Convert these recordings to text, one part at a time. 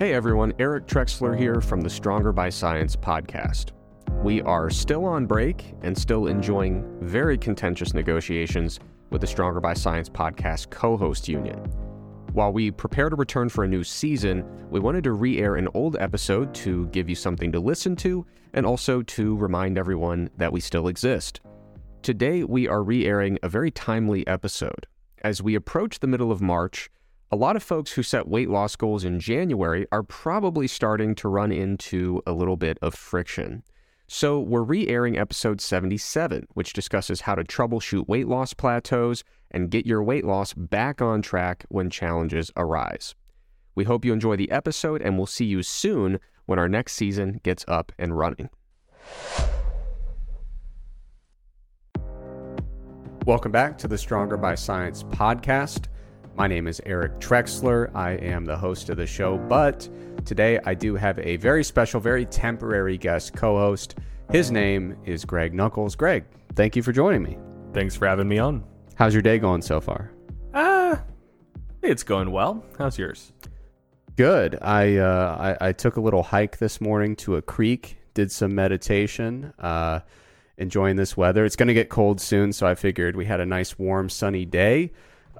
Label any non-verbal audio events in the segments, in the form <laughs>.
Hey everyone, Eric Trexler here from the Stronger by Science podcast. We are still on break and still enjoying very contentious negotiations with the Stronger by Science podcast co host union. While we prepare to return for a new season, we wanted to re air an old episode to give you something to listen to and also to remind everyone that we still exist. Today, we are re airing a very timely episode. As we approach the middle of March, a lot of folks who set weight loss goals in January are probably starting to run into a little bit of friction. So, we're re airing episode 77, which discusses how to troubleshoot weight loss plateaus and get your weight loss back on track when challenges arise. We hope you enjoy the episode, and we'll see you soon when our next season gets up and running. Welcome back to the Stronger by Science podcast. My name is Eric Trexler. I am the host of the show, but today I do have a very special, very temporary guest co host. His name is Greg Nuckols. Greg, thank you for joining me. Thanks for having me on. How's your day going so far? Uh, it's going well. How's yours? Good. I, uh, I, I took a little hike this morning to a creek, did some meditation, uh, enjoying this weather. It's going to get cold soon, so I figured we had a nice, warm, sunny day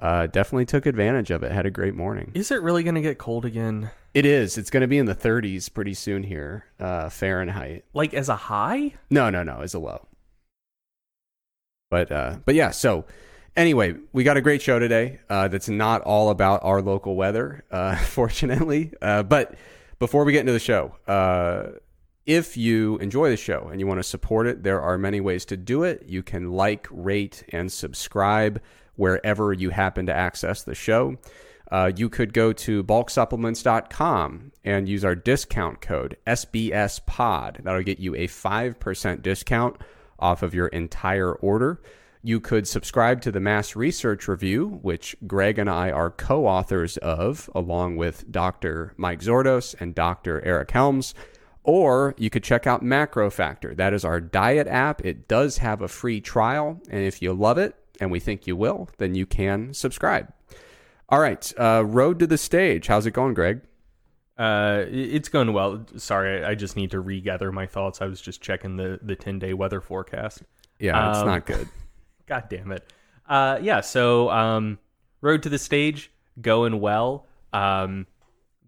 uh, definitely took advantage of it. Had a great morning. Is it really going to get cold again? It is. It's going to be in the 30s pretty soon here, uh, Fahrenheit. Like as a high? No, no, no, as a low. But uh, but yeah. So anyway, we got a great show today. Uh, that's not all about our local weather, uh, <laughs> fortunately. Uh, but before we get into the show, uh, if you enjoy the show and you want to support it, there are many ways to do it. You can like, rate, and subscribe wherever you happen to access the show. Uh, you could go to bulksupplements.com and use our discount code SBSPOD. That'll get you a 5% discount off of your entire order. You could subscribe to the Mass Research Review, which Greg and I are co authors of, along with Dr. Mike Zourdos and Dr. Eric Helms. Or you could check out MacroFactor. That is our diet app. It does have a free trial. And if you love it, and we think you will, then you can subscribe. All right, uh, road to the stage. How's it going, Greg? Uh, it's going well. Sorry, I just need to regather my thoughts. I was just checking the the ten day weather forecast. Yeah, it's um, not good. <laughs> God damn it. Uh, yeah. So, um, road to the stage going well. Um,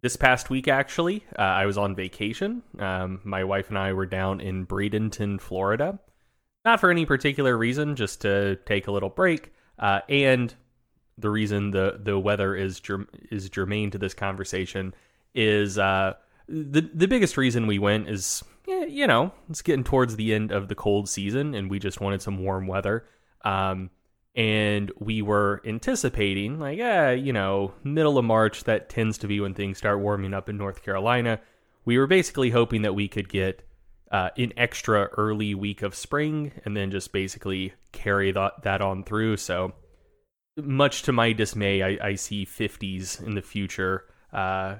this past week, actually, uh, I was on vacation. Um, my wife and I were down in Bradenton, Florida not for any particular reason, just to take a little break. Uh, and the reason the the weather is germ- is germane to this conversation is uh, the the biggest reason we went is you know it's getting towards the end of the cold season and we just wanted some warm weather. Um, and we were anticipating like yeah you know middle of March that tends to be when things start warming up in North Carolina. We were basically hoping that we could get uh, an extra early week of spring and then just basically carry that, that on through. So, much to my dismay, I, I see 50s in the future, uh,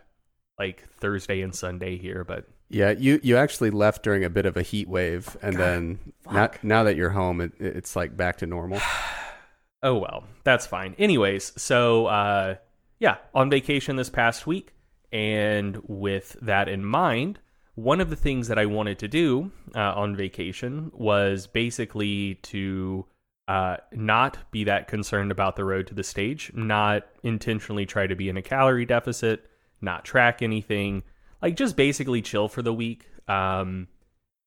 like Thursday and Sunday here. But yeah, you, you actually left during a bit of a heat wave, and God, then now, now that you're home, it, it's like back to normal. <sighs> oh well, that's fine. Anyways, so uh, yeah, on vacation this past week, and with that in mind, one of the things that I wanted to do uh, on vacation was basically to uh, not be that concerned about the road to the stage, not intentionally try to be in a calorie deficit, not track anything, like just basically chill for the week um,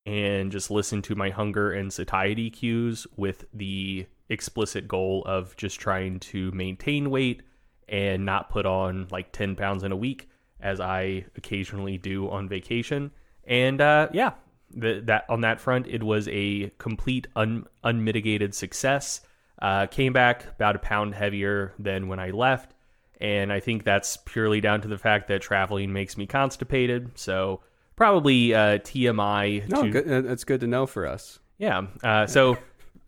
and just listen to my hunger and satiety cues with the explicit goal of just trying to maintain weight and not put on like 10 pounds in a week as I occasionally do on vacation. And uh, yeah, the, that on that front, it was a complete un, unmitigated success. Uh, came back about a pound heavier than when I left, and I think that's purely down to the fact that traveling makes me constipated. So probably uh, TMI. No, to, good. that's good to know for us. Yeah. Uh, so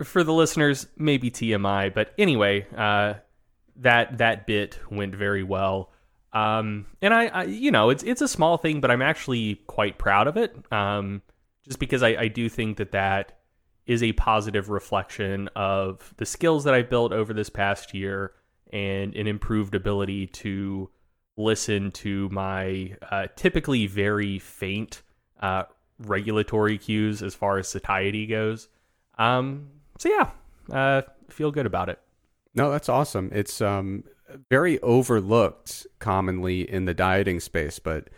for the listeners, maybe TMI, but anyway, uh, that that bit went very well. Um, and I, I, you know, it's it's a small thing, but I'm actually quite proud of it. Um, just because I, I do think that that is a positive reflection of the skills that I've built over this past year and an improved ability to listen to my uh, typically very faint uh, regulatory cues as far as satiety goes. Um, so yeah, uh, feel good about it. No, that's awesome. It's um, very overlooked commonly in the dieting space, but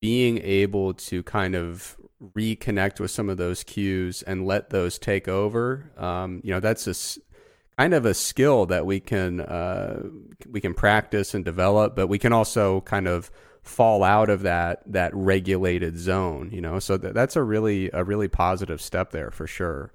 being able to kind of reconnect with some of those cues and let those take over, um, you know, that's a kind of a skill that we can uh, we can practice and develop, but we can also kind of fall out of that that regulated zone. You know, so th- that's a really a really positive step there for sure.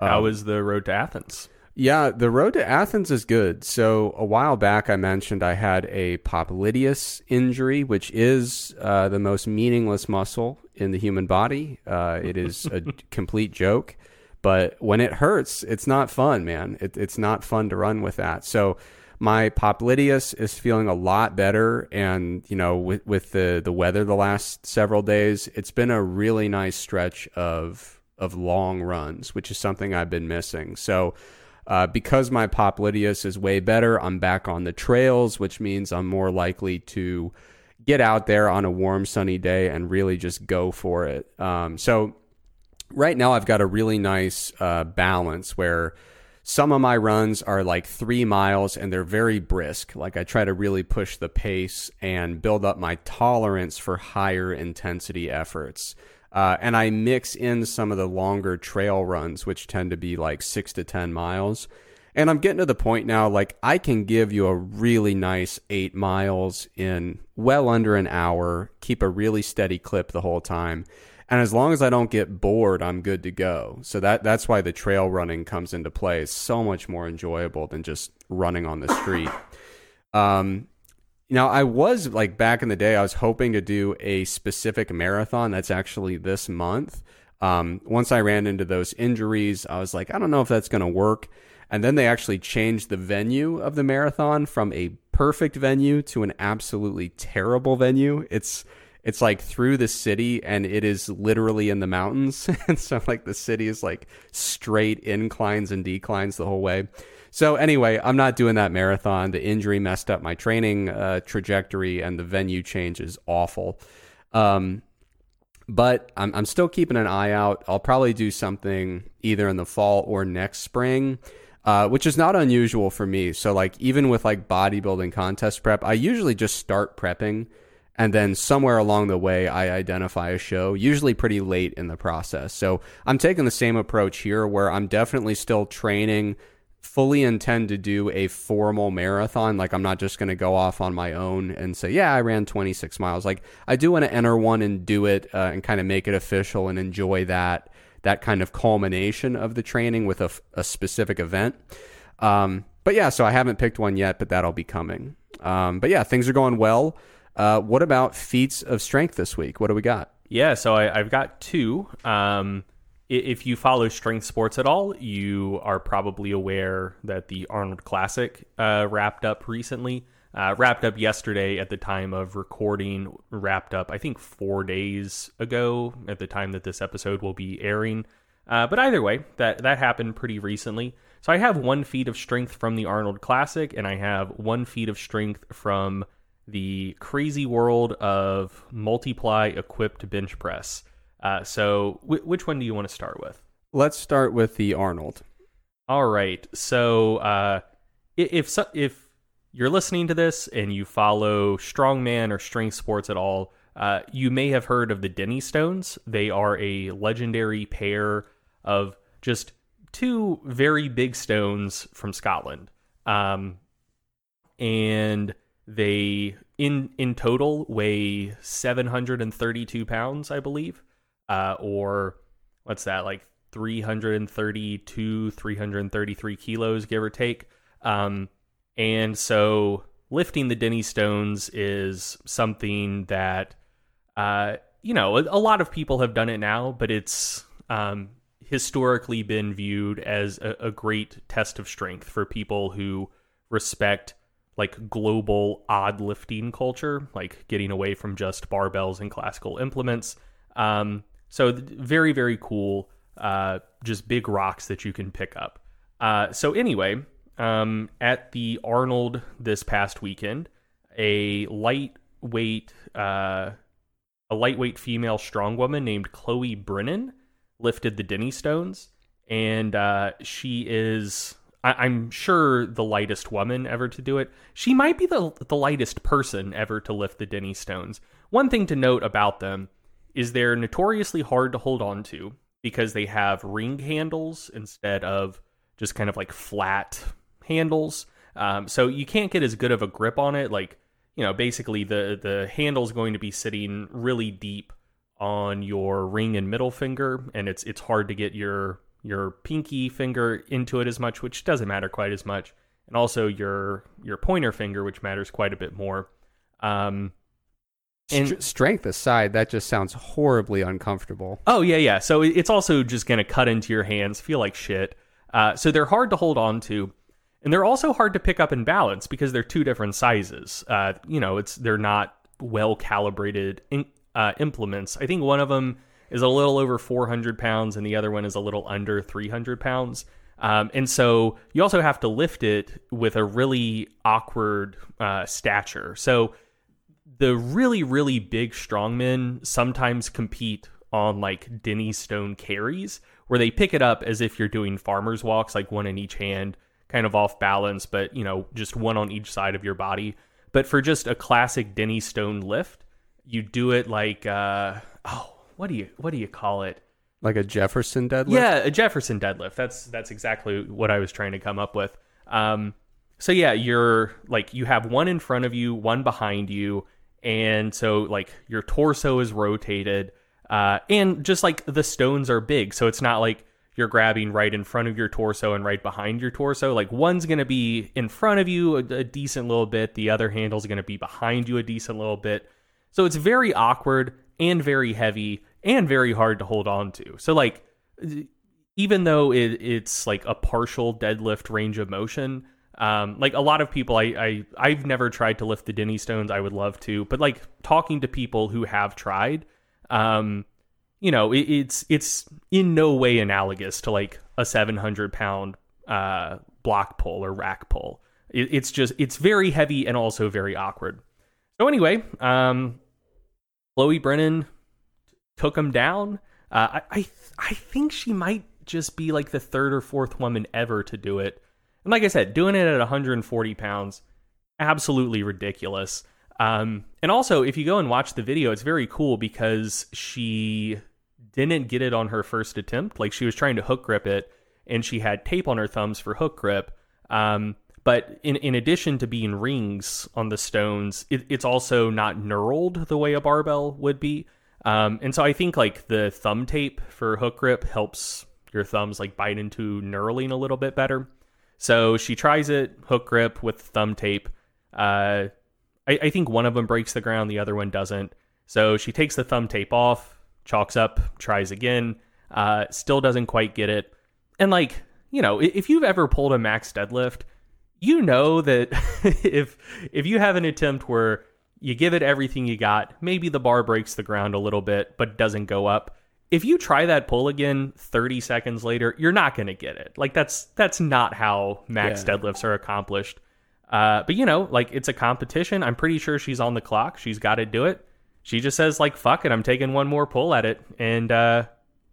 How um, was the road to Athens? Yeah, the road to Athens is good. So a while back, I mentioned I had a popliteus injury, which is uh, the most meaningless muscle in the human body. Uh, it is a <laughs> complete joke, but when it hurts, it's not fun, man. It, it's not fun to run with that. So my popliteus is feeling a lot better, and you know, with with the the weather the last several days, it's been a really nice stretch of of long runs, which is something I've been missing. So uh, because my popliteus is way better, I'm back on the trails, which means I'm more likely to get out there on a warm, sunny day and really just go for it. Um, so, right now, I've got a really nice uh, balance where some of my runs are like three miles and they're very brisk. Like I try to really push the pace and build up my tolerance for higher intensity efforts. Uh, and I mix in some of the longer trail runs, which tend to be like six to 10 miles. And I'm getting to the point now, like I can give you a really nice eight miles in well under an hour, keep a really steady clip the whole time. And as long as I don't get bored, I'm good to go. So that that's why the trail running comes into play. It's so much more enjoyable than just running on the street. Um, now, I was like back in the day, I was hoping to do a specific marathon that's actually this month. Um, once I ran into those injuries, I was like, I don't know if that's going to work. And then they actually changed the venue of the marathon from a perfect venue to an absolutely terrible venue. It's it's like through the city and it is literally in the mountains. <laughs> and so like the city is like straight inclines and declines the whole way. So anyway, I'm not doing that marathon. The injury messed up my training uh, trajectory, and the venue change is awful. Um, but I'm, I'm still keeping an eye out. I'll probably do something either in the fall or next spring. Uh, which is not unusual for me. So, like, even with like bodybuilding contest prep, I usually just start prepping and then somewhere along the way, I identify a show, usually pretty late in the process. So, I'm taking the same approach here where I'm definitely still training fully intend to do a formal marathon. Like I'm not just going to go off on my own and say, yeah, I ran 26 miles. Like I do want to enter one and do it uh, and kind of make it official and enjoy that that kind of culmination of the training with a, a specific event. Um, but yeah, so I haven't picked one yet, but that'll be coming. Um, but yeah, things are going well. Uh, what about feats of strength this week? What do we got? Yeah, so I, have got two. Um, if you follow strength sports at all, you are probably aware that the Arnold Classic uh, wrapped up recently. Uh, wrapped up yesterday at the time of recording, wrapped up, I think, four days ago at the time that this episode will be airing. Uh, but either way, that, that happened pretty recently. So I have one feat of strength from the Arnold Classic, and I have one feat of strength from the crazy world of multiply equipped bench press. Uh, so, w- which one do you want to start with? Let's start with the Arnold. All right. So, uh, if if you're listening to this and you follow strongman or strength sports at all, uh, you may have heard of the Dinnie Stones. They are a legendary pair of just two very big stones from Scotland, um, and they in in total weigh 732 pounds, I believe uh, or what's that like 332 333 kilos give or take. Um, and so lifting the Dinnie stones is something that uh, you know a, a, lot of people have done it now but it's um, historically been viewed as a, a great test of strength for people who respect like global odd lifting culture like getting away from just barbells and classical implements. Um, so very very cool. Uh, just big rocks that you can pick up. Uh, so anyway, um, at the Arnold this past weekend, a lightweight, uh, a lightweight female strong woman named Chloe Brennan lifted the Dinnie Stones, and uh, she is. I- I'm sure the lightest woman ever to do it. She might be the the lightest person ever to lift the Dinnie Stones. One thing to note about them is they're notoriously hard to hold on to because they have ring handles instead of just kind of like flat handles. Um, so you can't get as good of a grip on it. Like, you know, basically the the handle's going to be sitting really deep on your ring and middle finger, and it's it's hard to get your your pinky finger into it as much, which doesn't matter quite as much, and also your your pointer finger, which matters quite a bit more. Um, and- Str- strength aside, that just sounds horribly uncomfortable. Oh yeah, yeah. So it's also just going to cut into your hands, feel like shit. Uh, so they're hard to hold on to, and they're also hard to pick up and balance because they're two different sizes. Uh, you know, it's they're not well calibrated in, uh, implements. I think one of them is a little over 400 pounds, and the other one is a little under 300 pounds. Um, and so you also have to lift it with a really awkward uh, stature. So the really really big strongmen sometimes compete on like Dinnie Stone carries where they pick it up as if you're doing farmers walks like one in each hand kind of off balance but you know just one on each side of your body but for just a classic Dinnie Stone lift you do it like uh oh what do you what do you call it Like a Jefferson deadlift? yeah, a Jefferson deadlift. That's that's exactly what I was trying to come up with. Um, so yeah, you're like you have one in front of you, one behind you, and so like your torso is rotated, uh, and just like the stones are big, so it's not like you're grabbing right in front of your torso and right behind your torso. Like one's gonna be in front of you a, a decent little bit, the other handle's gonna be behind you a decent little bit. So it's very awkward and very heavy and very hard to hold on to. So like even though it, it's like a partial deadlift range of motion, um, like a lot of people, I, I I've never tried to lift the Dinnie stones. I would love to, but like talking to people who have tried, um, you know, it, it's it's in no way analogous to like a 700 pound uh, block pull or rack pull. It, it's just it's very heavy and also very awkward. So anyway, um, Chloe Brennan took him down. Uh, I, I I think she might just be like the third or fourth woman ever to do it. And like I said, doing it at 140 pounds, absolutely ridiculous. Um, and also, if you go and watch the video, it's very cool because she didn't get it on her first attempt. Like she was trying to hook grip it, and she had tape on her thumbs for hook grip. Um, but in in addition to being rings on the stones, it, it's also not knurled the way a barbell would be. Um, and so I think like the thumb tape for hook grip helps your thumbs like bite into knurling a little bit better. So she tries it hook grip with thumb tape. Uh, I, I think one of them breaks the ground, the other one doesn't. So she takes the thumb tape off, chalks up, tries again, uh, still doesn't quite get it. And like, you know, if you've ever pulled a max deadlift, you know that <laughs> if if you have an attempt where you give it everything you got, maybe the bar breaks the ground a little bit, but doesn't go up. If you try that pull again 30 seconds later, you're not going to get it. Like that's that's not how max Yeah. deadlifts are accomplished. Uh, but you know, like it's a competition. I'm pretty sure she's on the clock. She's got to do it. She just says like fuck it, I'm taking one more pull at it and uh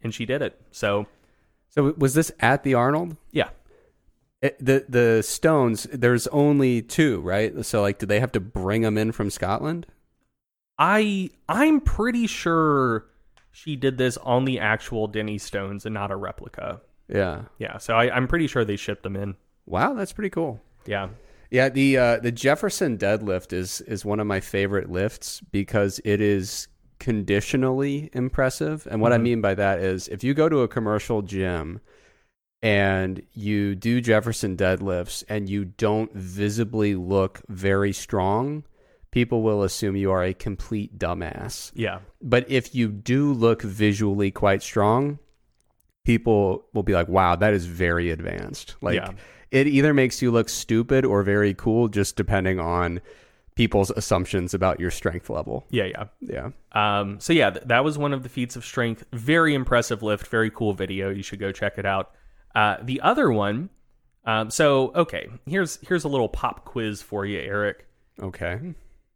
and she did it. So, So was this at the Arnold? yeah. It, the the stones. There's only two, right? So like, did they have to bring them in from Scotland? I I'm pretty sure she did this on the actual Dinnie stones and not a replica. Yeah. Yeah, so I, I'm pretty sure they shipped them in. Wow, that's pretty cool. Yeah, Yeah, the uh, the Jefferson deadlift is is one of my favorite lifts because it is conditionally impressive. And what I Mhm. mean by that is if you go to a commercial gym and you do Jefferson deadlifts and you don't visibly look very strong, people will assume you are a complete dumbass. yeah, But if you do look visually quite strong, people will be like, "Wow, that is very advanced." Like Yeah. it either makes you look stupid or very cool just depending on people's assumptions about your strength level. yeah, yeah. Yeah. Um, so yeah, th- that was one of the feats of strength. Very impressive lift. Very cool video. You should go check it out. Uh, the other one. Um, so okay, here's here's a little pop quiz for you, Eric. Okay.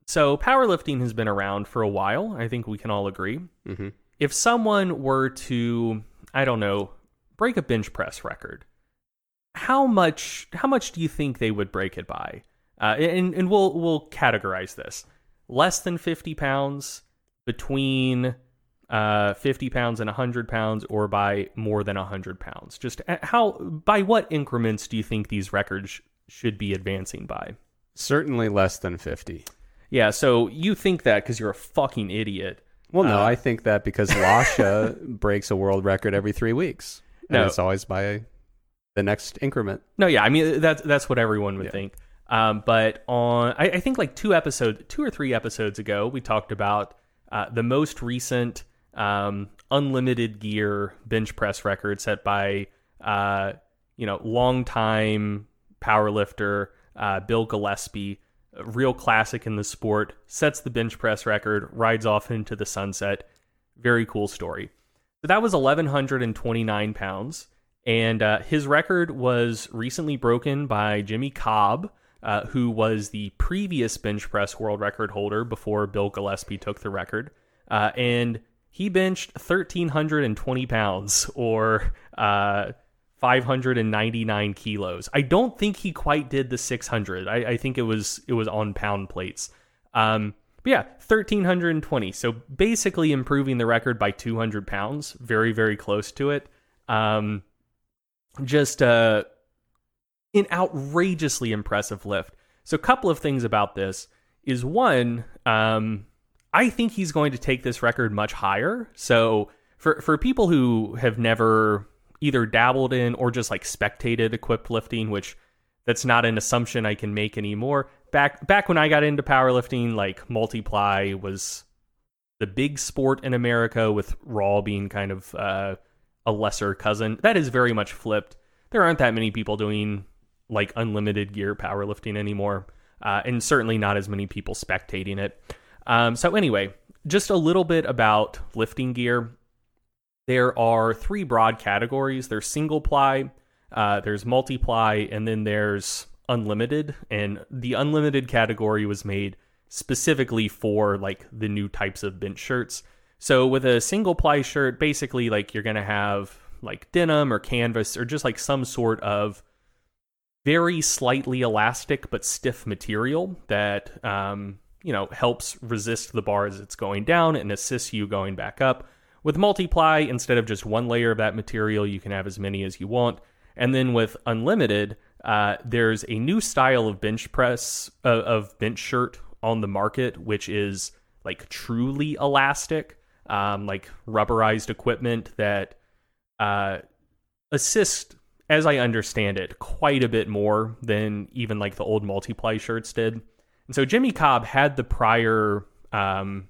So powerlifting has been around for a while. I think we can all agree. hmm If someone were to, I don't know, break a bench press record, how much how much do you think they would break it by? Uh, and and we'll we'll categorize this: less than fifty pounds, between uh, fifty pounds and hundred pounds, or by more than hundred pounds. Just uh, how by what increments do you think these records should be advancing by? Certainly less than 50. Yeah, so you think that because you're a fucking idiot. Well, no, Uh, I think that because Lasha <laughs> breaks a world record every three weeks. And No. it's always by the next increment. No, yeah, I mean that's that's what everyone would Yeah. think. Um, but on, I, I think like two episodes, two or three episodes ago, we talked about uh, the most recent um, unlimited gear bench press record set by uh, you know longtime powerlifter uh, Bill Gillespie, real classic in the sport, sets the bench press record, rides off into the sunset. Very cool story. So that was 1,129 pounds. And uh, his record was recently broken by Jimmy Kolb, uh, who was the previous bench press world record holder before Bill Gillespie took the record. Uh, and he benched 1,320 pounds or uh, 599 kilos. I don't think he quite did the 600. I, I think it was it was on pound plates. Um, but yeah, 1320. So basically improving the record by 200 pounds. Very, very close to it. Um, just uh, an outrageously impressive lift. So a couple of things about this is one, um, I think he's going to take this record much higher. So for for people who have never either dabbled in or just like spectated equipped lifting, which that's not an assumption I can make anymore. Back back when I got into powerlifting, like multiply was the big sport in America, with raw being kind of uh, a lesser cousin. That is very much flipped. There aren't that many people doing like unlimited gear powerlifting anymore, uh, and certainly not as many people spectating it. Um, so anyway, just a little bit about lifting gear. There are three broad categories. There's single ply, uh, there's multiply, and then there's unlimited. And the unlimited category was made specifically for like the new types of bench shirts. So with a single ply shirt, basically like you're gonna have like denim or canvas or just like some sort of very slightly elastic but stiff material that um, you know helps resist the bar as it's going down and assists you going back up. With multiply, instead of just one layer of that material, you can have as many as you want. And then with unlimited, uh, there's a new style of bench press uh, of bench shirt on the market, which is like truly elastic, um, like rubberized equipment that uh, assist, as I understand it, quite a bit more than even like the old multiply shirts did. And so Jimmy Kolb had the prior um,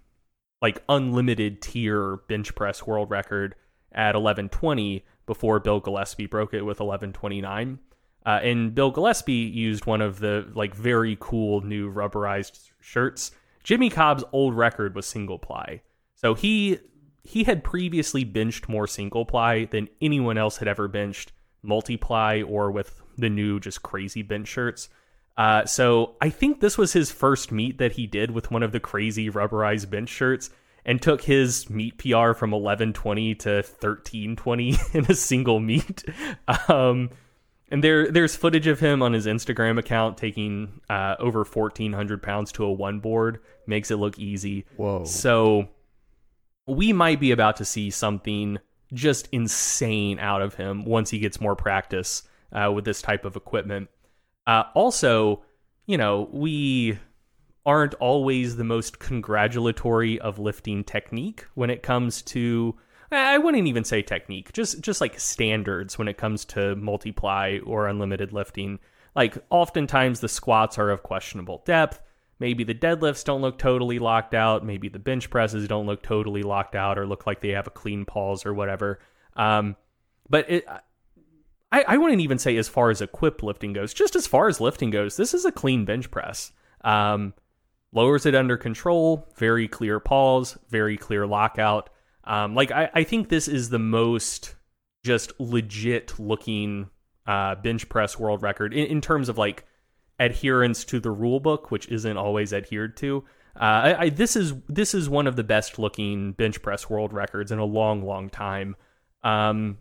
like unlimited tier bench press world record at 1120 before Bill Gillespie broke it with 1129. Uh, and Bill Gillespie used one of the like very cool new rubberized shirts. Jimmy Kolb's old record was single ply, so he he had previously benched more single ply than anyone else had ever benched multiply or with the new just crazy bench shirts. Uh, so I think this was his first meet that he did with one of the crazy rubberized bench shirts and took his meet PR from 1120 to 1320 <laughs> in a single meet. <laughs> Um, and there, there's footage of him on his Instagram account taking uh, over 1,400 pounds to a one board. Makes it look easy. Whoa. So we might be about to see something just insane out of him once he gets more practice uh, with this type of equipment. Uh, also, you know, we aren't always the most congratulatory of lifting technique when it comes to I wouldn't even say technique, just just like standards when it comes to multiply or unlimited lifting. Like oftentimes the squats are of questionable depth. Maybe the deadlifts don't look totally locked out. Maybe the bench presses don't look totally locked out or look like they have a clean pause or whatever. Um, but it, I, I wouldn't even say as far as equipped lifting goes. Just as far as lifting goes, this is a clean bench press. Um, lowers it under control, very clear pause, very clear lockout. Um, like I, I think this is the most just legit looking uh, bench press world record in, in terms of like adherence to the rule book, which isn't always adhered to. Uh, I, I, this is this is one of the best looking bench press world records in a long, long time. Um,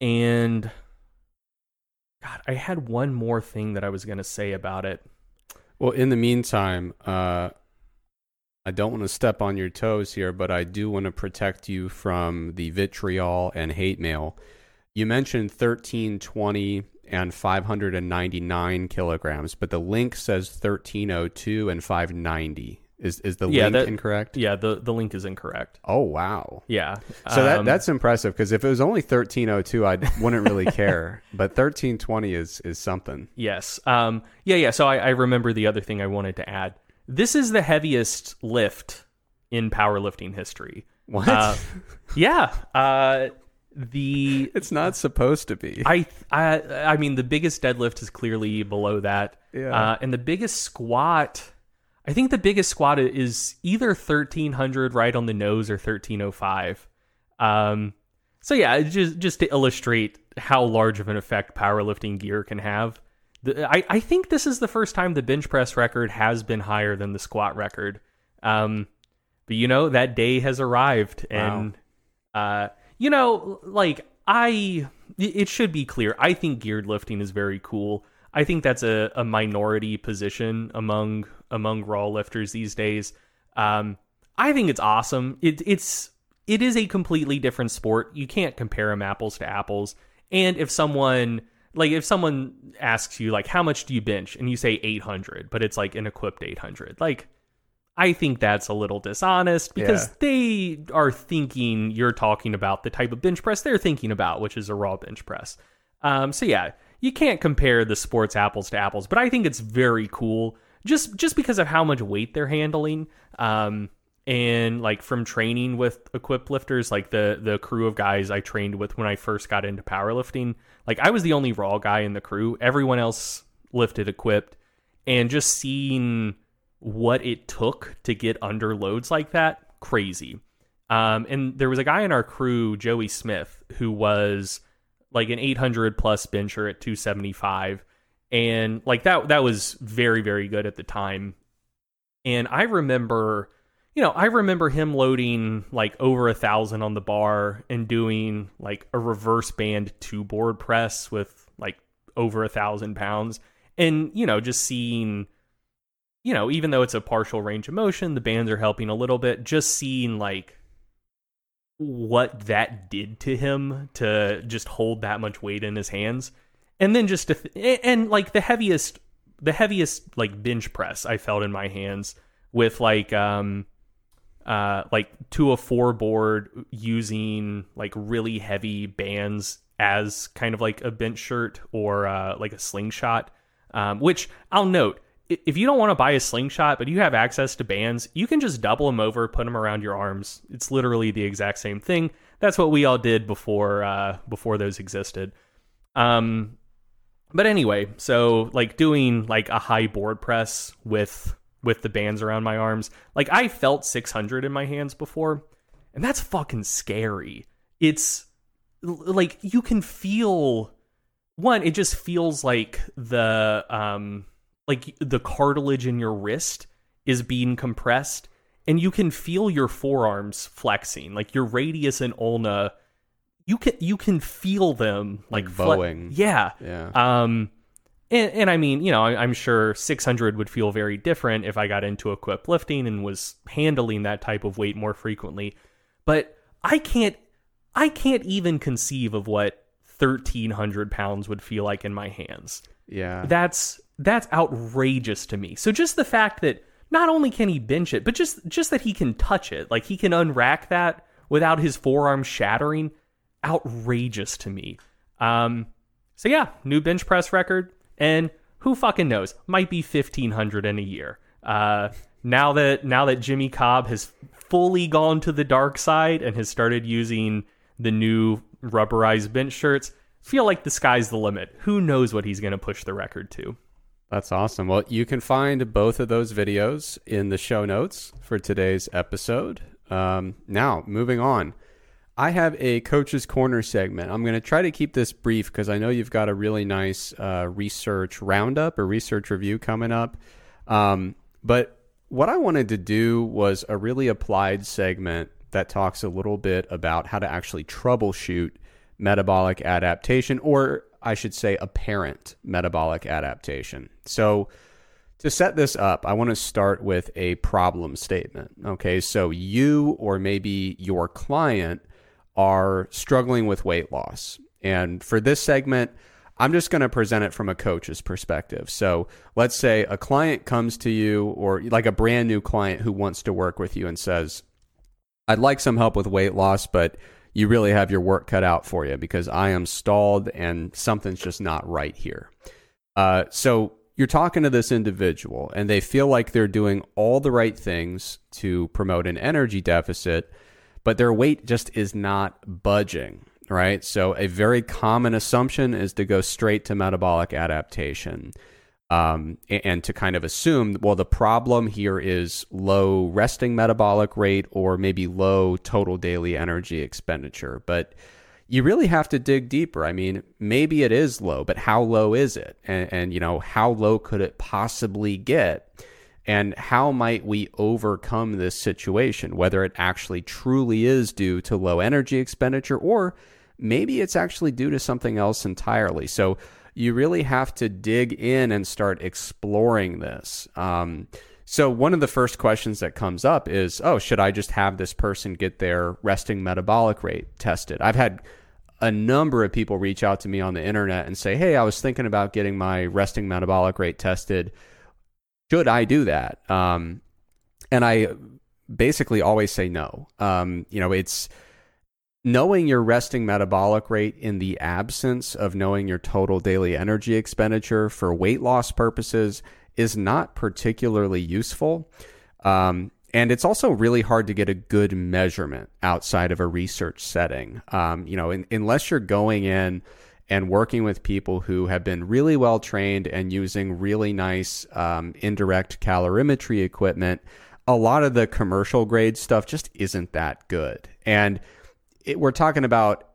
and God, I had one more thing that I was going to say about it. Well, in the meantime, uh, I don't want to step on your toes here, but I do want to protect you from the vitriol and hate mail. You mentioned 1320 and 599 kilograms, but the link says 1302 and 590. Is is the Yeah, link that- incorrect? Yeah, the the link is incorrect. Oh wow. Yeah. So that Um, that's impressive because if it was only 1302, I wouldn't really care. <laughs> But 1320 is is something. Yes. Um, yeah, yeah. So I, I remember the other thing I wanted to add. This is the heaviest lift in powerlifting history. What? Uh, yeah. Uh, the <laughs> it's not supposed to be. I I I mean the biggest deadlift is clearly below that. Yeah. Uh, and the biggest squat, I think the biggest squat is either thirteen hundred right on the nose or thirteen oh five. Um. So yeah, just just to illustrate how large of an effect powerlifting gear can have. The, I, I think this is the first time the bench press record has been higher than the squat record. Um, but you know that day has arrived, and uh, you know, like I, it should be clear. I think geared lifting is very cool. I think that's a, a minority position among among raw lifters these days. Um, I think it's awesome. It, it's it is a completely different sport. You can't compare them apples to apples. And if someone like if someone asks you like how much do you bench and you say 800, but it's like an equipped 800, like I think that's a little dishonest because Yeah. they are thinking you're talking about the type of bench press they're thinking about, which is a raw bench press. Um, so yeah, you can't compare the sports apples to apples, but I think it's very cool just just because of how much weight they're handling. Um, and like from training with equipped lifters, like the the crew of guys I trained with when I first got into powerlifting, like I was the only raw guy in the crew. Everyone else lifted equipped, and just seeing what it took to get under loads like that, crazy. Um, and there was a guy in our crew, Joey Smith, who was like an 800 plus bencher at 275, and like that that was very very good at the time. And I remember, you know, I remember him loading like over a thousand on the bar and doing like a reverse band two board press with like over a thousand pounds, and you know, just seeing you know, even though it's a partial range of motion, the bands are helping a little bit. Just seeing like what that did to him to just hold that much weight in his hands, and then just to th- and like the heaviest, the heaviest like bench press I felt in my hands with like um uh like to a four board using like really heavy bands as kind of like a bench shirt or uh like a slingshot um which I'll note if you don't want to buy a slingshot but you have access to bands you can just double them over put them around your arms. It's literally the exact same thing. That's what we all did before uh before those existed. Um but anyway so like doing like a high board press with with the bands around my arms like i felt 600 in my hands before and that's fucking scary. It's like you can feel one it just feels like the um like the cartilage in your wrist is being compressed and you can feel your forearms flexing like your radius and ulna you can you can feel them like, Like fle- yeah yeah. um, and, and I mean, you know, I, I'm sure 600 would feel very different if I got into equipped lifting and was handling that type of weight more frequently. But I can't, I can't even conceive of what 1300 pounds would feel like in my hands. yeah. That's that's outrageous to me. So just the fact that not only can he bench it, but just just that he can touch it, like he can unrack that without his forearm shattering, outrageous to me. Um, so yeah, new bench press record, and who fucking knows, might be fifteen hundred in a year. Uh, now that now that Jimmy Kolb has fully gone to the dark side and has started using the new rubberized bench shirts, feel like the sky's the limit. Who knows what he's going to push the record to? That's awesome. Well, you can find both of those videos in the show notes for today's episode. Um, now, moving on. I have a coach's corner segment. I'm going to try to keep this brief because I know you've got a really nice uh, research roundup or research review coming up. Um, but what I wanted to do was a really applied segment that talks a little bit about how to actually troubleshoot metabolic adaptation, or I should say, apparent metabolic adaptation. So, to set this up, I want to start with a problem statement. Okay, so you or maybe your client are struggling with weight loss. And for this segment, I'm just going to present it from a coach's perspective. So let's say a client comes to you, or like a brand new client who wants to work with you and says, I'd like some help with weight loss, but you really have your work cut out for you because I am stalled and something's just not right here. Uh, so you're talking to this individual and they feel like they're doing all the right things to promote an energy deficit, but their weight just is not budging right? So, a very common assumption is to go straight to metabolic adaptation um, and to kind of assume, well, the problem here is low resting metabolic rate or maybe low total daily energy expenditure. But you really have to dig deeper. I mean, maybe it is low, but how low is it? And, and you know, how low could it possibly get? And how might we overcome this situation, whether it actually truly is due to low energy expenditure or maybe it's actually due to something else entirely. So you really have to dig in and start exploring this. Um, so one of the first questions that comes up is, oh, should I just have this person get their resting metabolic rate tested? I've had a number of people reach out to me on the internet and say, hey, I was thinking about getting my resting metabolic rate tested. Should I do that? Um, and I basically always say no. Um, you know, it's knowing your resting metabolic rate in the absence of knowing your total daily energy expenditure for weight loss purposes is not particularly useful. Um, and it's also really hard to get a good measurement outside of a research setting. Um, you know, in, unless you're going in and working with people who have been really well trained and using really nice um, indirect calorimetry equipment, a lot of the commercial grade stuff just isn't that good. And it, we're talking about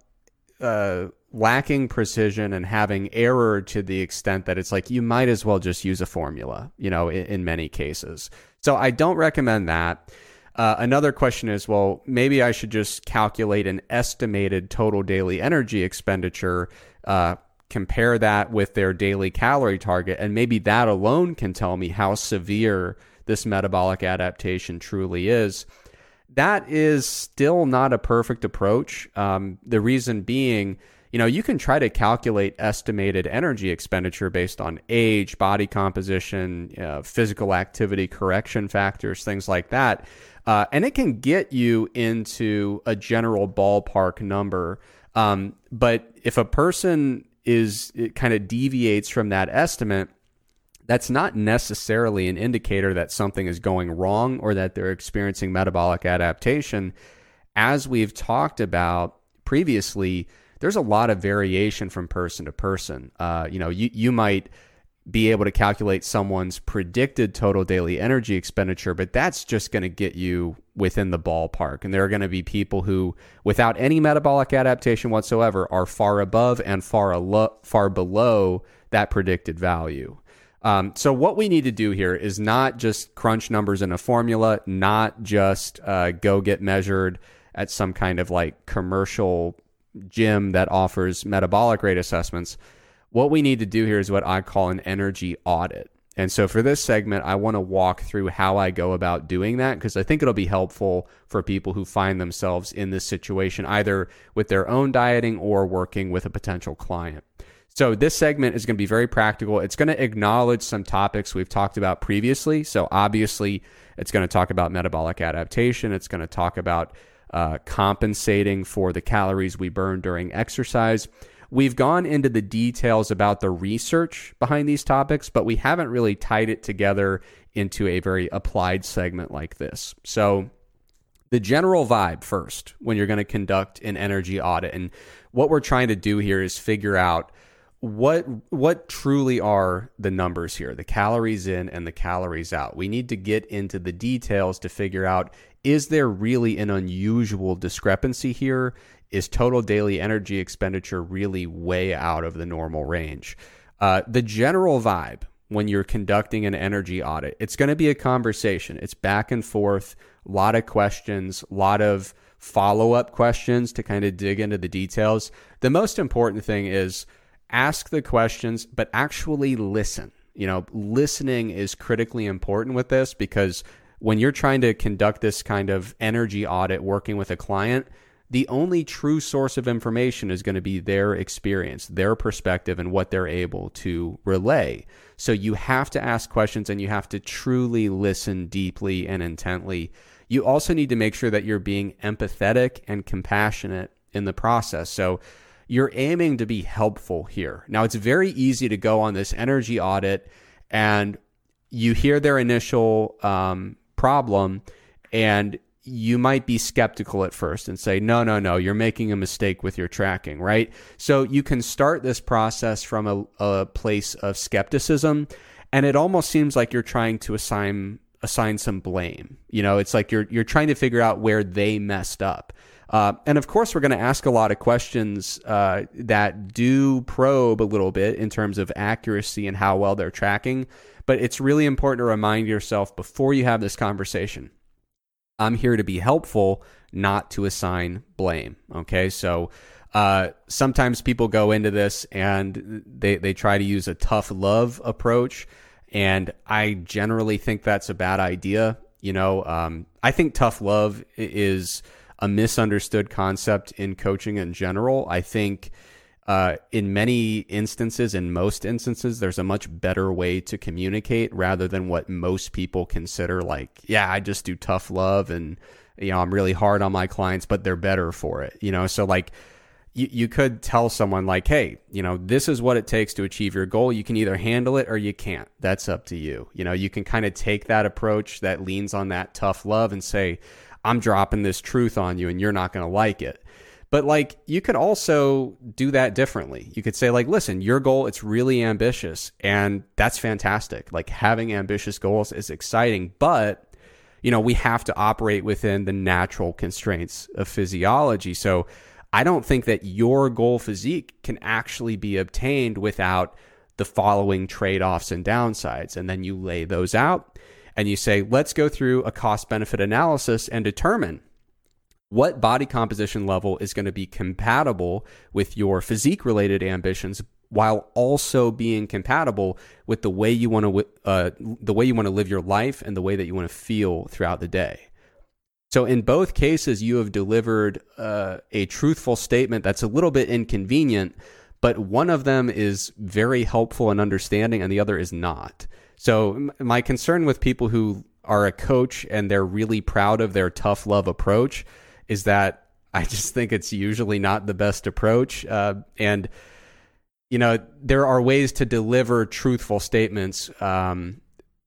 uh, lacking precision and having error to the extent that it's like you might as well just use a formula, you know, in, in many cases. So I don't recommend that. Uh, another question is, well, maybe I should just calculate an estimated total daily energy expenditure, uh, compare that with their daily calorie target, and maybe that alone can tell me how severe this metabolic adaptation truly is that is still not a perfect approach. Um, the reason being, you know, you can try to calculate estimated energy expenditure based on age, body composition, uh, physical activity correction factors, things like that. Uh, and it can get you into a general ballpark number. Um, but if a person is kind of deviates from that estimate, that's not necessarily an indicator that something is going wrong or that they're experiencing metabolic adaptation. As we've talked about previously, there's a lot of variation from person to person. Uh, you know, you, you might be able to calculate someone's predicted total daily energy expenditure, but that's just going to get you within the ballpark. And there are going to be people who, without any metabolic adaptation whatsoever, are far above and far, alo- far below that predicted value. Um, so what we need to do here is not just crunch numbers in a formula, not just uh, go get measured at some kind of like commercial gym that offers metabolic rate assessments. What we need to do here is what I call an energy audit. And so for this segment, I want to walk through how I go about doing that because I think it'll be helpful for people who find themselves in this situation, either with their own dieting or working with a potential client. So this segment is going to be very practical. It's going to acknowledge some topics we've talked about previously. So obviously, it's going to talk about metabolic adaptation. It's going to talk about uh, compensating for the calories we burn during exercise. We've gone into the details about the research behind these topics, but we haven't really tied it together into a very applied segment like this. So, the general vibe first when you're going to conduct an energy audit. And what we're trying to do here is figure out what what truly are the numbers here the calories in and the calories out we need to get into the details to figure out is there really an unusual discrepancy here is total daily energy expenditure really way out of the normal range uh, the general vibe when you're conducting an energy audit. It's going to be a conversation. It's back and forth, a lot of questions, a lot of follow up questions to kind of dig into the details. The most important thing is ask the questions, but actually listen. You know, listening is critically important with this because when you're trying to conduct this kind of energy audit working with a client, the only true source of information is going to be their experience, their perspective, and what they're able to relay. So you have to ask questions and you have to truly listen deeply and intently. You also need to make sure that you're being empathetic and compassionate in the process. So you're aiming to be helpful here. Now, it's very easy to go on this energy audit and you hear their initial um, problem and you might be skeptical at first and say, no, no, no, you're making a mistake with your tracking, right? So you can start this process from a, a place of skepticism, and it almost seems like you're trying to assign assign some blame. You know, it's like you're you're trying to figure out where they messed up. Uh, and of course, we're going to ask a lot of questions uh, that do probe a little bit in terms of accuracy and how well they're tracking. But it's really important to remind yourself before you have this conversation I'm here to be helpful, not to assign blame. Okay. So, uh, sometimes people go into this and they, they try to use a tough love approach. And I generally think that's a bad idea. You know, um, I think tough love is a misunderstood concept in coaching in general. I think uh, in many instances, in most instances, there's a much better way to communicate rather than what most people consider like, yeah, I just do tough love and, you know, I'm really hard on my clients, but they're better for it, you know? So, like, you, you could tell someone, like, hey, you know, this is what it takes to achieve your goal. You can either handle it or you can't. That's up to you. You know, you can kind of take that approach that leans on that tough love and say, I'm dropping this truth on you and you're not going to like it but like you could also do that differently. You could say like, listen, your goal it's really ambitious and that's fantastic. Like having ambitious goals is exciting, but you know, we have to operate within the natural constraints of physiology. So I don't think that your goal physique can actually be obtained without the following trade-offs and downsides and then you lay those out and you say, let's go through a cost benefit analysis and determine what body composition level is going to be compatible with your physique related ambitions while also being compatible with the way you want to uh, the way you want to live your life and the way that you want to feel throughout the day. So in both cases, you have delivered uh, a truthful statement that's a little bit inconvenient, but one of them is very helpful and understanding, and the other is not. So my concern with people who are a coach and they're really proud of their tough love approach is that I just think it's usually not the best approach. Uh, and, you know, there are ways to deliver truthful statements um,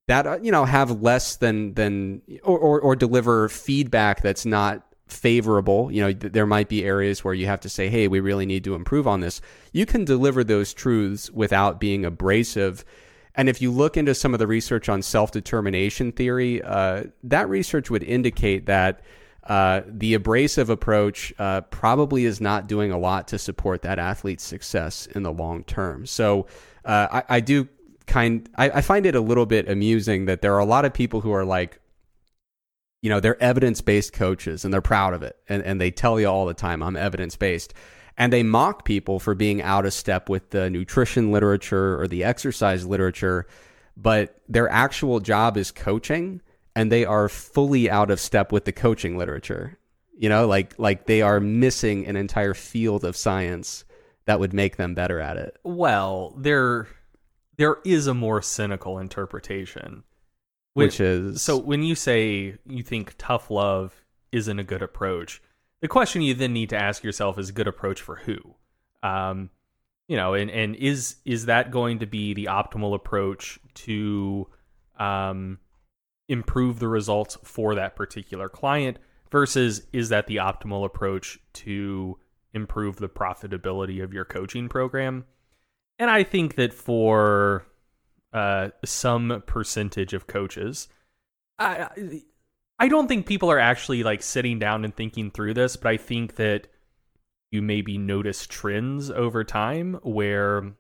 that, uh, you know, have less than, than or, or, or deliver feedback that's not favorable. You know, there might be areas where you have to say, hey, we really need to improve on this. You can deliver those truths without being abrasive. And if you look into some of the research on self determination theory, uh, that research would indicate that uh, the abrasive approach uh, probably is not doing a lot to support that athlete's success in the long term. So uh, I, I, do kind I, I, find it a little bit amusing that there are a lot of people who are like, you know, they're evidence based coaches and they're proud of it and, and they tell you all the time, I'm evidence based. And they mock people for being out of step with the nutrition literature or the exercise literature, but their actual job is coaching and they are fully out of step with the coaching literature. You know, like like they are missing an entire field of science that would make them better at it. Well, there there is a more cynical interpretation. Which, which is so when you say you think tough love isn't a good approach, the question you then need to ask yourself is good approach for who? Um, you know, and, and is is that going to be the optimal approach to um, improve the results for that particular client versus is that the optimal approach to improve the profitability of your coaching program? And I think that for uh, some percentage of coaches, I I don't think people are actually like sitting down and thinking through this, but I think that you maybe notice trends over time where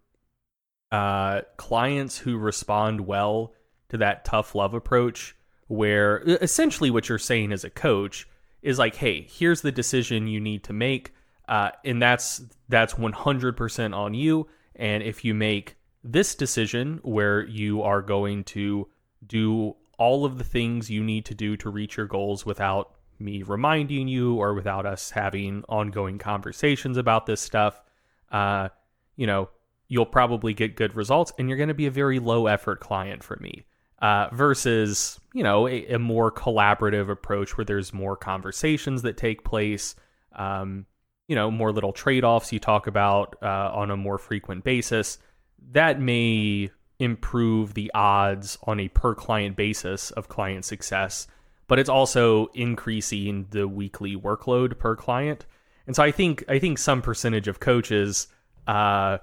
uh, clients who respond well to that tough love approach, where essentially what you're saying as a coach is like, hey, here's the decision you need to make, uh, and that's that's 100% on you. And if you make this decision where you are going to do all of the things you need to do to reach your goals without me reminding you or without us having ongoing conversations about this stuff, uh, you know, you'll probably get good results and you're going to be a very low effort client for me. Uh, versus, you know, a, a, more collaborative approach where there's more conversations that take place, um, you know, more little trade offs you talk about uh, on a more frequent basis. That may improve the odds on a per client basis of client success, but it's also increasing the weekly workload per client. And so I think I think some percentage of coaches uh,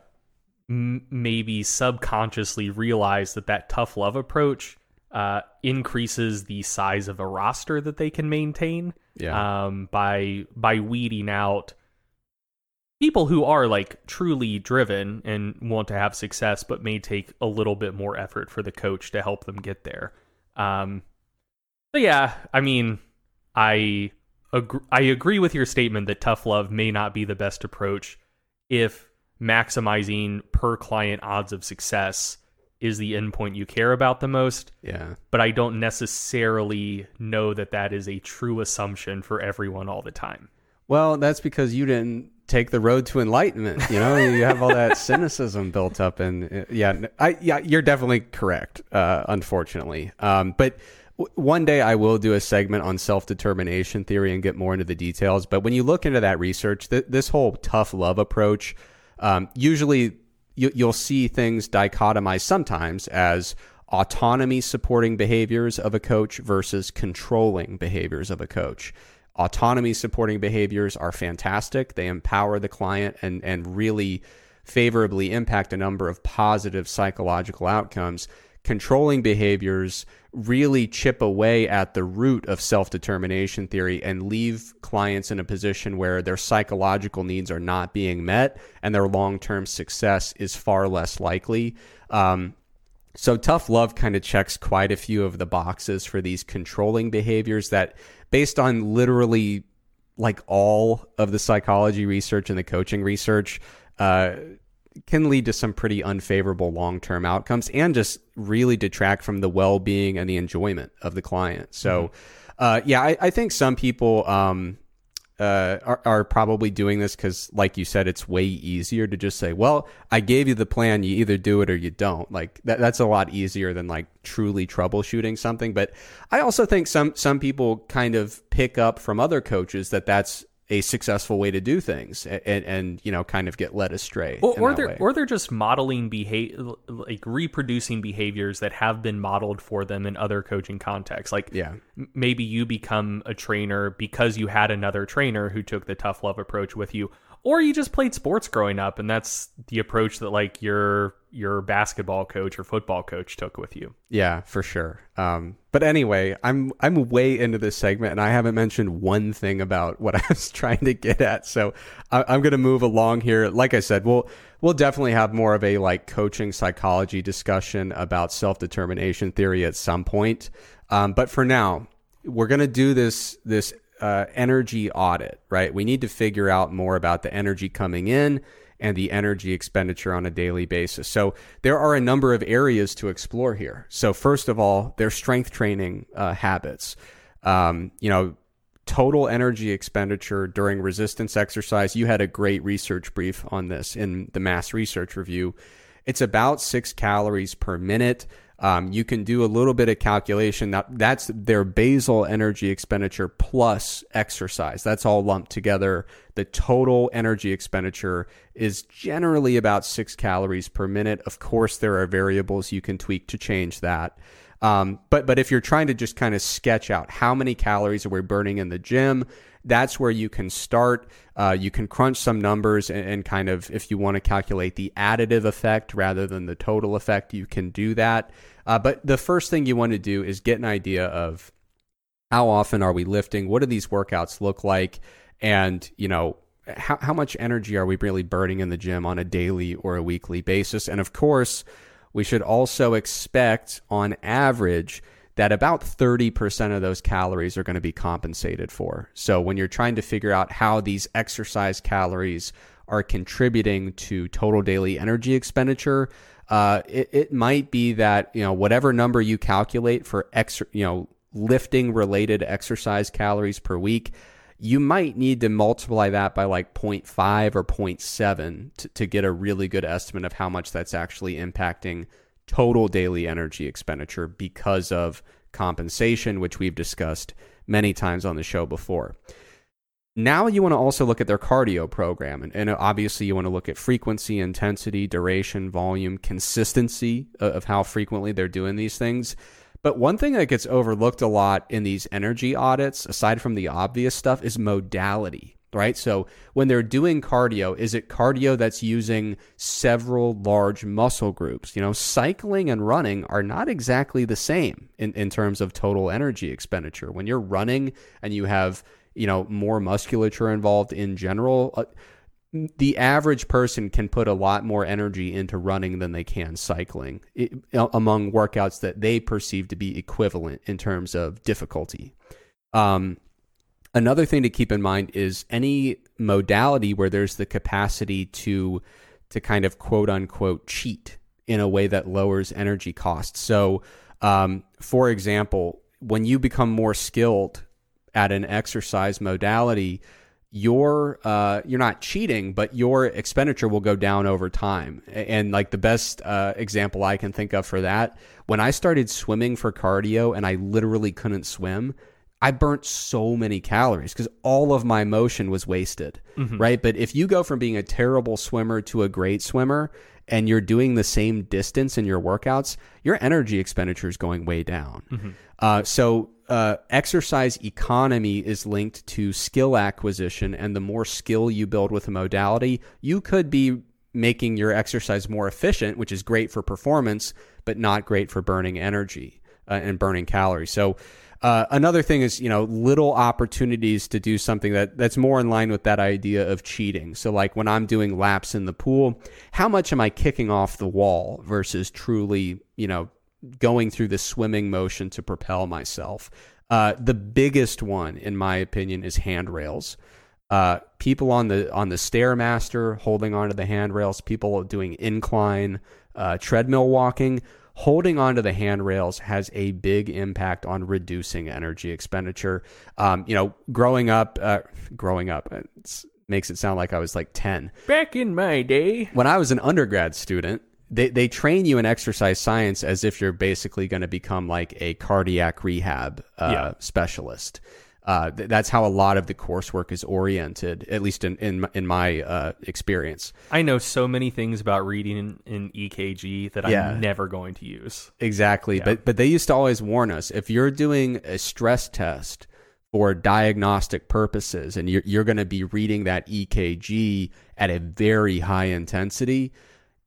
m- maybe subconsciously realize that that tough love approach uh, increases the size of a roster that they can maintain yeah. um, by by weeding out people who are like truly driven and want to have success, but may take a little bit more effort for the coach to help them get there. Um, but yeah, I mean, I agree, I agree with your statement that tough love may not be the best approach if maximizing per client odds of success is the endpoint you care about the most. Yeah. But I don't necessarily know that that is a true assumption for everyone all the time. Well, that's because you didn't take the road to enlightenment. You know, you have all that <laughs> cynicism built up, and uh, yeah, I yeah, you're definitely correct. Uh, unfortunately, um, but w- one day I will do a segment on self determination theory and get more into the details. But when you look into that research, th- this whole tough love approach, um, usually you, you'll see things dichotomized sometimes as autonomy supporting behaviors of a coach versus controlling behaviors of a coach autonomy supporting behaviors are fantastic. They empower the client and, and really favorably impact a number of positive psychological outcomes. Controlling behaviors really chip away at the root of self determination theory and leave clients in a position where their psychological needs are not being met and their long term success is far less likely. Um, so, tough love kind of checks quite a few of the boxes for these controlling behaviors that based on literally like all of the psychology research and the coaching research, uh, can lead to some pretty unfavorable long term outcomes and just really detract from the well being and the enjoyment of the client. So, mm-hmm. uh, yeah, I, I, think some people um, uh, are, are, probably doing this because, like you said, it's way easier to just say, "Well, I gave you the plan. You either do it or you don't." Like that, that's a lot easier than like truly troubleshooting something. But I also think some some people kind of pick up from other coaches that that's a successful way to do things and, and you know kind of get led astray or, or they're way. or they're just modeling behavior like reproducing behaviors that have been modeled for them in other coaching contexts like yeah maybe you become a trainer because you had another trainer who took the tough love approach with you or you just played sports growing up and that's the approach that like your your basketball coach or football coach took with you. Yeah for sure. Um, but anyway i'm i'm way into this segment and i haven't mentioned one thing about what <laughs> i was trying to get at. So I, am going to move along here. Like i said we'll we'll definitely have more of a like coaching psychology discussion about self-determination theory at some point. Um, but for now we're going to do this this uh, energy audit, right? We need to figure out more about the energy coming in and the energy expenditure on a daily basis. So there are a number of areas to explore here. So first of all, their strength training uh, habits. Um, you know, total energy expenditure during resistance exercise. You had a great research brief on this in the MASS Research Review. It's about six calories per minute. Um, you can do a little bit of calculation. That that's their basal energy expenditure plus exercise. That's all lumped together. The total energy expenditure is generally about six calories per minute. Of course, there are variables you can tweak to change that. Um, but but if you're trying to just kind of sketch out how many calories are we burning in the gym, that's where you can start. Uh, you can crunch some numbers and, and, kind of, if you want to calculate the additive effect rather than the total effect, you can do that. Uh, but the first thing you want to do is get an idea of how often are we lifting? What do these workouts look like? And, you know, how, how much energy are we really burning in the gym on a daily or a weekly basis? And of course, we should also expect on average that about 30% of those calories are going to be compensated for. So when you're trying to figure out how these exercise calories are contributing to total daily energy expenditure, uh, it, it might be that you know whatever number you calculate for extra, you know, lifting related exercise calories per week, you might need to multiply that by like 0.5 or 0.7 to, to get a really good estimate of how much that's actually impacting total daily energy expenditure because of compensation, which we've discussed many times on the show before. Now you want to also look at their cardio program. And, and, obviously, you want to look at frequency, intensity, duration, volume, consistency of how frequently they're doing these things. But one thing that gets overlooked a lot in these energy audits, aside from the obvious stuff, is modality, right? So when they're doing cardio, is it cardio that's using several large muscle groups? You know, cycling and running are not exactly the same in, in terms of total energy expenditure. When you're running and you have you know more musculature involved in general uh, the average person can put a lot more energy into running than they can cycling it, among workouts that they perceive to be equivalent in terms of difficulty. Um, another thing to keep in mind is any modality where there's the capacity to to kind of quote unquote cheat in a way that lowers energy costs. So um, for example when you become more skilled at an exercise modality, your uh, you're not cheating, but your expenditure will go down over time. And like the best uh, example I can think of for that, when I started swimming for cardio and I literally couldn't swim, I burnt so many calories because all of my motion was wasted, mm-hmm. right? But if you go from being a terrible swimmer to a great swimmer and you're doing the same distance in your workouts, your energy expenditure is going way down. Mm-hmm. Uh, so uh, exercise economy is linked to skill acquisition, and the more skill you build with a modality, you could be making your exercise more efficient, which is great for performance, but not great for burning energy uh, and burning calories. So, uh, another thing is, you know, little opportunities to do something that that's more in line with that idea of cheating. So, like when I'm doing laps in the pool, how much am I kicking off the wall versus truly, you know, going through the swimming motion to propel myself. Uh, the biggest one, in my opinion, is handrails. Uh, people on the on the stairmaster holding onto the handrails, people doing incline uh, treadmill walking, holding onto the handrails has a big impact on reducing energy expenditure. Um, you know, growing up, uh, growing up, it makes it sound like I was like ten. Back in my day, when I was an undergrad student, they, they train you in exercise science as if you're basically going to become like a cardiac rehab uh, yeah. specialist. Uh, th- that's how a lot of the coursework is oriented, at least in in, in my uh, experience. I know so many things about reading in, in EKG that yeah. I'm never going to use. Exactly, yeah. but but they used to always warn us if you're doing a stress test for diagnostic purposes and you're you're going to be reading that EKG at a very high intensity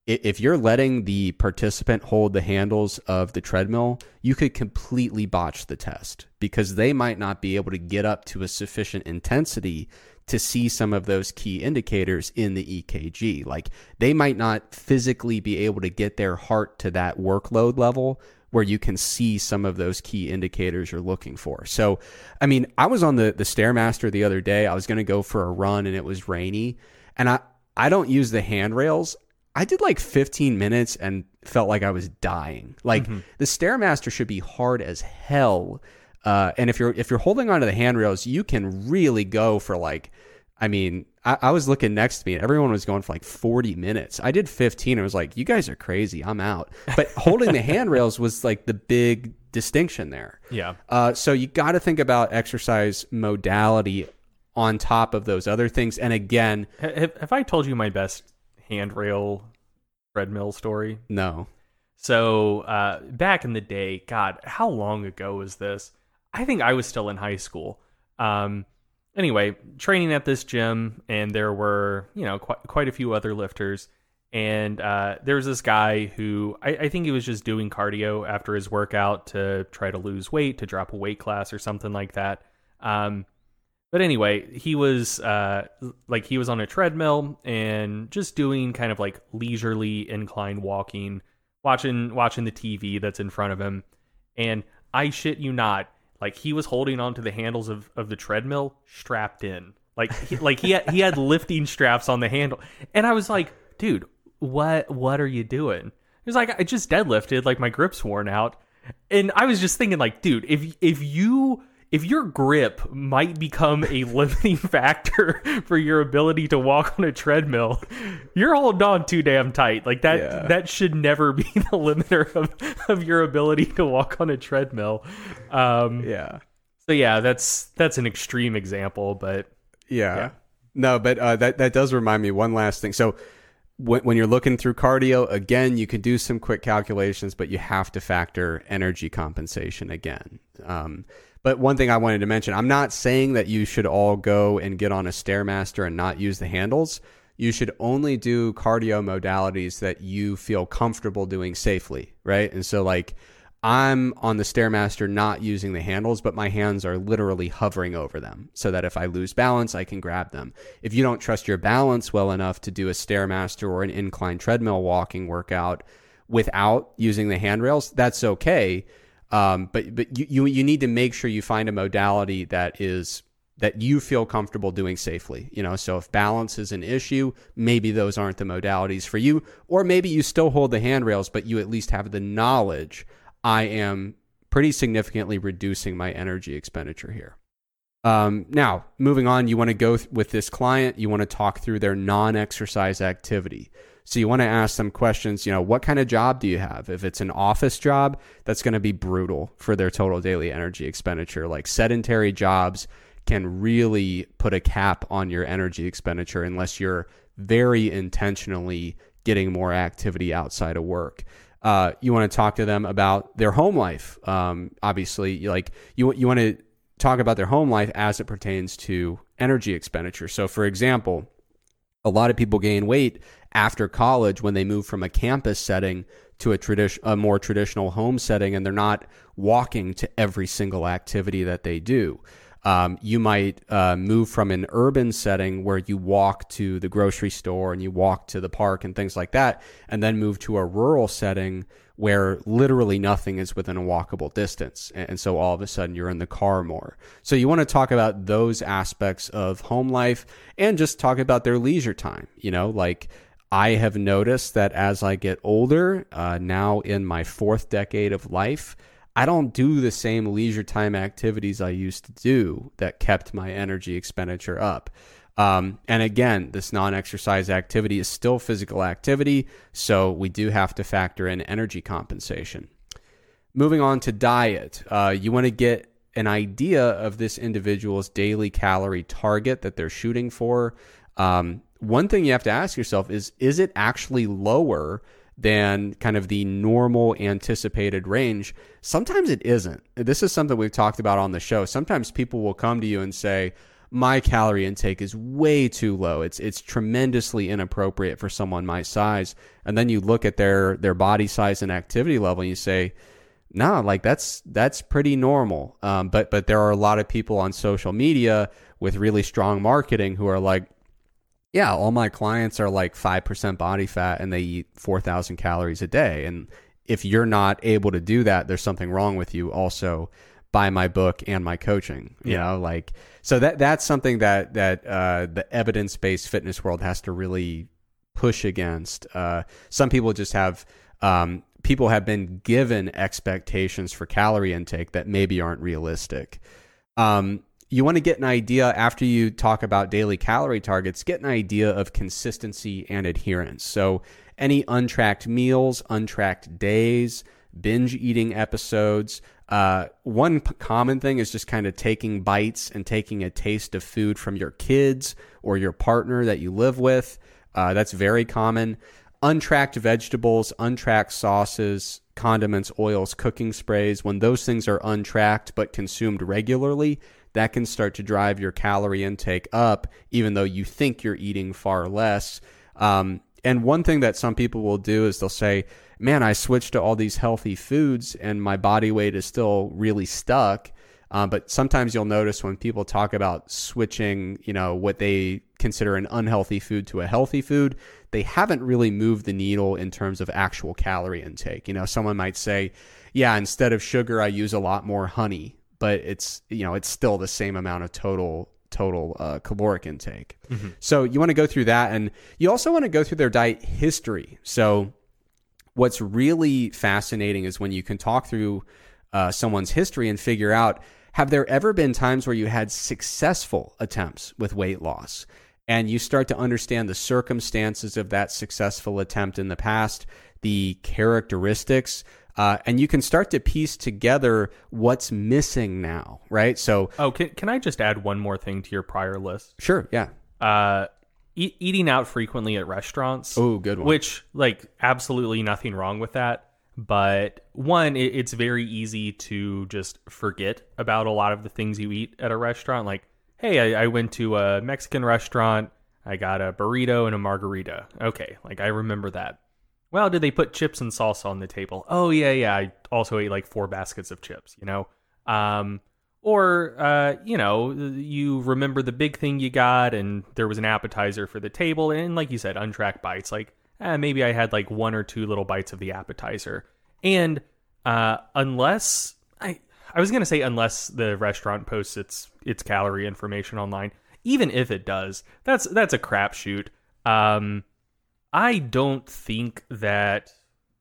if you're letting the participant hold the handles of the treadmill, you could completely botch the test because they might not be able to get up to a sufficient intensity to see some of those key indicators in the EKG. Like they might not physically be able to get their heart to that workload level where you can see some of those key indicators you're looking for. So, I mean, I was on the the Stairmaster the other day. I was going to go for a run and it was rainy, and I I don't use the handrails. I did like 15 minutes and felt like I was dying. Like mm-hmm. the stairmaster should be hard as hell. Uh, and if you're if you're holding onto the handrails, you can really go for like. I mean, I, I, was looking next to me, and everyone was going for like 40 minutes. I did 15. I was like, "You guys are crazy. I'm out." But <laughs> holding the handrails was like the big distinction there. Yeah. Uh, so you got to think about exercise modality on top of those other things. And again, have, have I told you my best handrail treadmill story? No. So uh, back in the day, God, how long ago was this? I think I was still in high school. Um, anyway, training at this gym, and there were you know quite quite a few other lifters. And uh, there was this guy who I, I think he was just doing cardio after his workout to try to lose weight, to drop a weight class or something like that. Um, but anyway, he was uh, like he was on a treadmill and just doing kind of like leisurely incline walking, watching watching the TV that's in front of him. And I shit you not, like he was holding onto the handles of, of the treadmill strapped in. Like he, like he had, he had lifting straps on the handle. And I was like, dude, what what are you doing? He was like, I just deadlifted, like my grip's worn out. And I was just thinking, like, dude, if if you if your grip might become a <laughs> limiting factor for your ability to walk on a treadmill, you're holding on too damn tight. Like that Yeah. that should never be <laughs> the limiter of, of your ability to walk on a treadmill. Um, Yeah. so yeah, that's that's an extreme example, but Yeah. Yeah. No, but uh, that that does remind me one last thing. So when, when you're looking through cardio, again, you can do some quick calculations, but you have to factor energy compensation again. Um, but one thing I wanted to mention, I'm not saying that you should all go and get on a stairmaster and not use the handles. You should only do cardio modalities that you feel comfortable doing safely, right? And so like I'm on the Stairmaster not using the handles, but my hands are literally hovering over them so that if I lose balance, I can grab them. If you don't trust your balance well enough to do a Stairmaster or an incline treadmill walking workout without using the handrails, that's okay. Um, but but you, you you need to make sure you find a modality that is that you feel comfortable doing safely. You know, so if balance is an issue, maybe those aren't the modalities for you, or maybe you still hold the handrails, but you at least have the knowledge. I am pretty significantly reducing my energy expenditure here. Um, now, moving on, you want to go th- with this client, you want to talk through their non exercise activity. So you want to ask them questions, you know, what kind of job do you have? If it's an office job, that's going to be brutal for their total daily energy expenditure. Like sedentary jobs can really put a cap on your energy expenditure unless you're very intentionally getting more activity outside of work. Uh, you want to talk to them about their home life. Um, obviously, like you you want to talk about their home life as it pertains to energy expenditure. So, for example, a lot of people gain weight after college when they move from a campus setting to a tradition a more traditional home setting and they're not walking to every single activity that they do um, you might uh, move from an urban setting where you walk to the grocery store and you walk to the park and things like that and then move to a rural setting where literally nothing is within a walkable distance. And so all of a sudden you're in the car more. So you want to talk about those aspects of home life and just talk about their leisure time. You know, like I have noticed that as I get older, uh, now in my fourth decade of life, I don't do the same leisure time activities I used to do that kept my energy expenditure up. Um, and again, this non exercise activity is still physical activity, so we do have to factor in energy compensation. Moving on to diet, uh, you want to get an idea of this individual's daily calorie target that they're shooting for. Um, one thing you have to ask yourself is is it actually lower than kind of the normal anticipated range? Sometimes it isn't. This is something we've talked about on the show. Sometimes people will come to you and say, my calorie intake is way too low. It's it's tremendously inappropriate for someone my size. And then you look at their their body size and activity level and you say, no, like that's that's pretty normal. Um, but but there are a lot of people on social media with really strong marketing who are like, yeah, all my clients are like five percent body fat and they eat four thousand calories a day. And if you're not able to do that, there's something wrong with you. Also, buy my book and my coaching. You Yeah. know, like so that that's something that that uh, the evidence based fitness world has to really push against. Uh, some people just have um, people have been given expectations for calorie intake that maybe aren't realistic. Um, you want to get an idea after you talk about daily calorie targets, get an idea of consistency and adherence. So, any untracked meals, untracked days, binge eating episodes. Uh, one p- common thing is just kind of taking bites and taking a taste of food from your kids or your partner that you live with. Uh, that's very common. Untracked vegetables, untracked sauces, condiments, oils, cooking sprays, when those things are untracked but consumed regularly, that can start to drive your calorie intake up, even though you think you're eating far less. Um, and one thing that some people will do is they'll say, Man, I switched to all these healthy foods and my body weight is still really stuck. Um, but sometimes you'll notice when people talk about switching, you know, what they consider an unhealthy food to a healthy food, they haven't really moved the needle in terms of actual calorie intake. You know, someone might say, yeah, instead of sugar, I use a lot more honey, but it's, you know, it's still the same amount of total total uh, caloric intake. Mm-hmm. So you want to go through that, and you also want to go through their diet history. So what's really fascinating is when you can talk through uh, someone's history and figure out have there ever been times where you had successful attempts with weight loss? And you start to understand the circumstances of that successful attempt in the past, the characteristics, uh, and you can start to piece together what's missing now, right? So, oh, can, can I just add one more thing to your prior list? Sure, yeah. Uh, e- eating out frequently at restaurants. Oh, good one. Which, like, absolutely nothing wrong with that. But one, it, it's very easy to just forget about a lot of the things you eat at a restaurant. Like, hey, I, I went to a Mexican restaurant. I got a burrito and a margarita. Okay, like I remember that. Well, did they put chips and salsa on the table? Oh yeah, yeah. I also ate like four baskets of chips. You know, um, or uh, you know, you remember the big thing you got, and there was an appetizer for the table, and like you said, untracked bites. Like eh, maybe I had like one or two little bites of the appetizer. And uh, unless I, I was gonna say unless the restaurant posts its its calorie information online, even if it does, that's that's a crapshoot. Um, I don't think that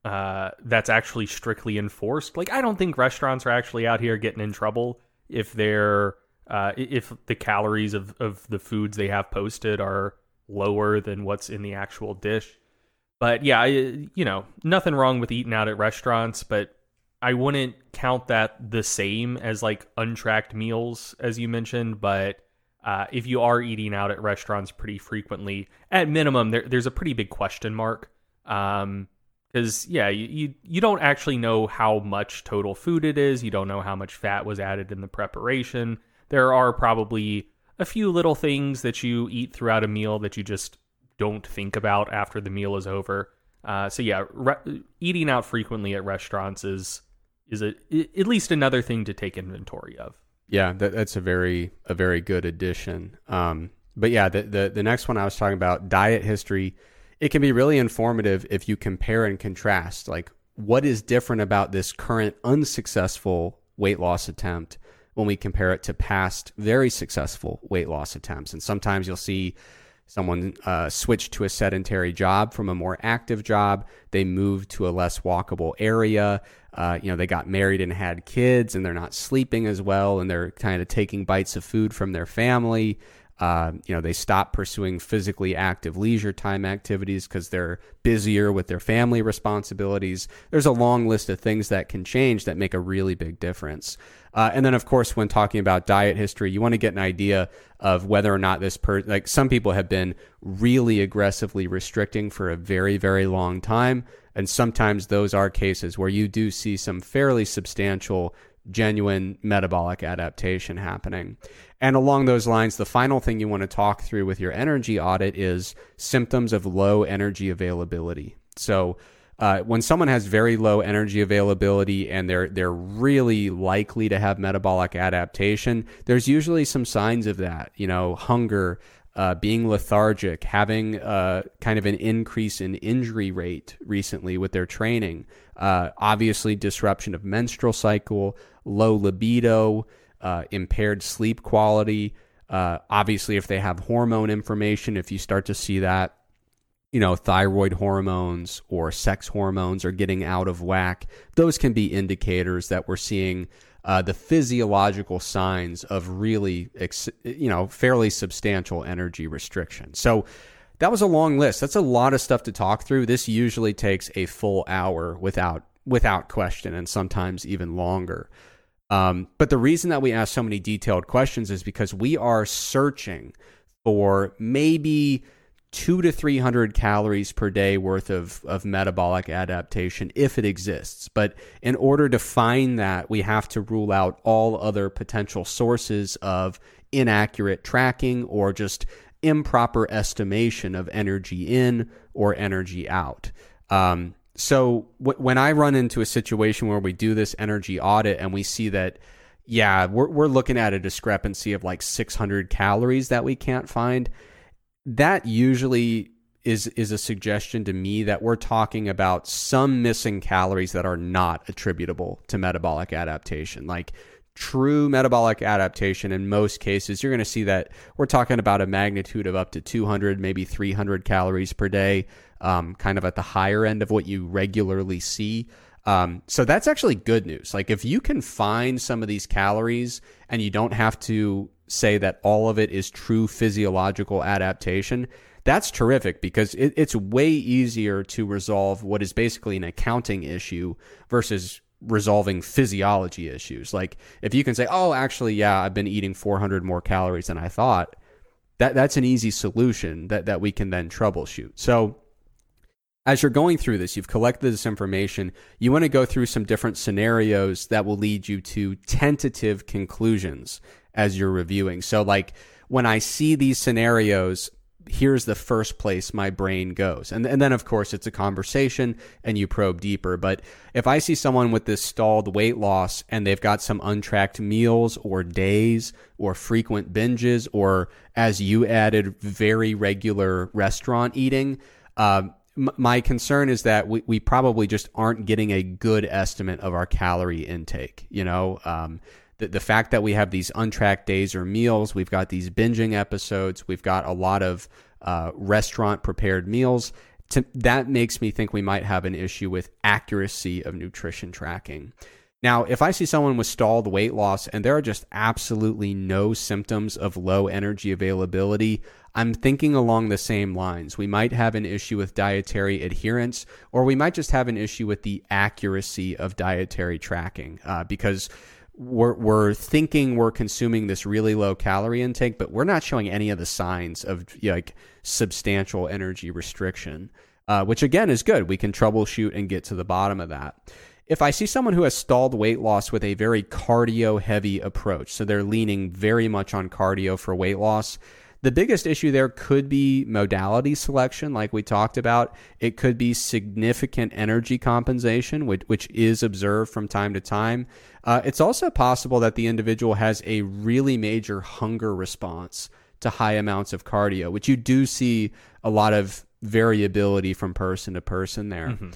uh, that's actually strictly enforced. Like, I don't think restaurants are actually out here getting in trouble if they're uh, if the calories of, of the foods they have posted are lower than what's in the actual dish. But yeah, I, you know, nothing wrong with eating out at restaurants, but I wouldn't count that the same as like untracked meals, as you mentioned. But uh, if you are eating out at restaurants pretty frequently, at minimum, there, there's a pretty big question mark. Um, because yeah, you, you you don't actually know how much total food it is. You don't know how much fat was added in the preparation. There are probably a few little things that you eat throughout a meal that you just don't think about after the meal is over. Uh, so yeah, re- eating out frequently at restaurants is is a, at least another thing to take inventory of. Yeah, that, that's a very a very good addition. Um, but yeah, the, the the next one I was talking about diet history. It can be really informative if you compare and contrast, like what is different about this current unsuccessful weight loss attempt when we compare it to past very successful weight loss attempts. And sometimes you'll see Someone uh, switched to a sedentary job from a more active job. They moved to a less walkable area. Uh, you know, they got married and had kids, and they're not sleeping as well, and they're kind of taking bites of food from their family. Uh, you know, they stop pursuing physically active leisure time activities because they're busier with their family responsibilities. There's a long list of things that can change that make a really big difference. Uh, and then, of course, when talking about diet history, you want to get an idea of whether or not this person, like some people have been really aggressively restricting for a very, very long time. And sometimes those are cases where you do see some fairly substantial genuine metabolic adaptation happening. And along those lines, the final thing you want to talk through with your energy audit is symptoms of low energy availability. So, uh, when someone has very low energy availability and they're they're really likely to have metabolic adaptation, there's usually some signs of that. You know, hunger, uh, being lethargic, having uh, kind of an increase in injury rate recently with their training. Uh, obviously, disruption of menstrual cycle, low libido, uh, impaired sleep quality. Uh, obviously, if they have hormone information, if you start to see that, you know, thyroid hormones or sex hormones are getting out of whack, those can be indicators that we're seeing uh, the physiological signs of really, you know, fairly substantial energy restriction. So that was a long list. That's a lot of stuff to talk through. This usually takes a full hour without without question, and sometimes even longer. Um, but the reason that we ask so many detailed questions is because we are searching for maybe two to 300 calories per day worth of, of metabolic adaptation if it exists. But in order to find that, we have to rule out all other potential sources of inaccurate tracking or just improper estimation of energy in or energy out. Um, so w- when I run into a situation where we do this energy audit and we see that yeah, we're we're looking at a discrepancy of like 600 calories that we can't find. That usually is is a suggestion to me that we're talking about some missing calories that are not attributable to metabolic adaptation. Like true metabolic adaptation in most cases you're going to see that we're talking about a magnitude of up to 200 maybe 300 calories per day um, kind of at the higher end of what you regularly see um, so that's actually good news. Like if you can find some of these calories and you don't have to say that all of it is true physiological adaptation, that's terrific because it, it's way easier to resolve what is basically an accounting issue versus resolving physiology issues. Like if you can say, "Oh, actually, yeah, I've been eating 400 more calories than I thought," that that's an easy solution that that we can then troubleshoot. So as you're going through this, you've collected this information. You want to go through some different scenarios that will lead you to tentative conclusions as you're reviewing. So, like when I see these scenarios, here's the first place my brain goes. And, and then, of course, it's a conversation and you probe deeper. But if I see someone with this stalled weight loss and they've got some untracked meals or days or frequent binges, or as you added, very regular restaurant eating, uh, my concern is that we, we probably just aren't getting a good estimate of our calorie intake. You know, um, the, the fact that we have these untracked days or meals, we've got these binging episodes, we've got a lot of uh, restaurant prepared meals. To, that makes me think we might have an issue with accuracy of nutrition tracking. Now, if I see someone with stalled weight loss and there are just absolutely no symptoms of low energy availability, I'm thinking along the same lines. We might have an issue with dietary adherence, or we might just have an issue with the accuracy of dietary tracking uh, because we're, we're thinking we're consuming this really low calorie intake, but we're not showing any of the signs of like substantial energy restriction, uh, which again is good. We can troubleshoot and get to the bottom of that if I see someone who has stalled weight loss with a very cardio heavy approach, so they're leaning very much on cardio for weight loss, the biggest issue there could be modality selection, like we talked about. It could be significant energy compensation, which, which is observed from time to time. Uh, it's also possible that the individual has a really major hunger response to high amounts of cardio, which you do see a lot of variability from person to person there. Mm-hmm.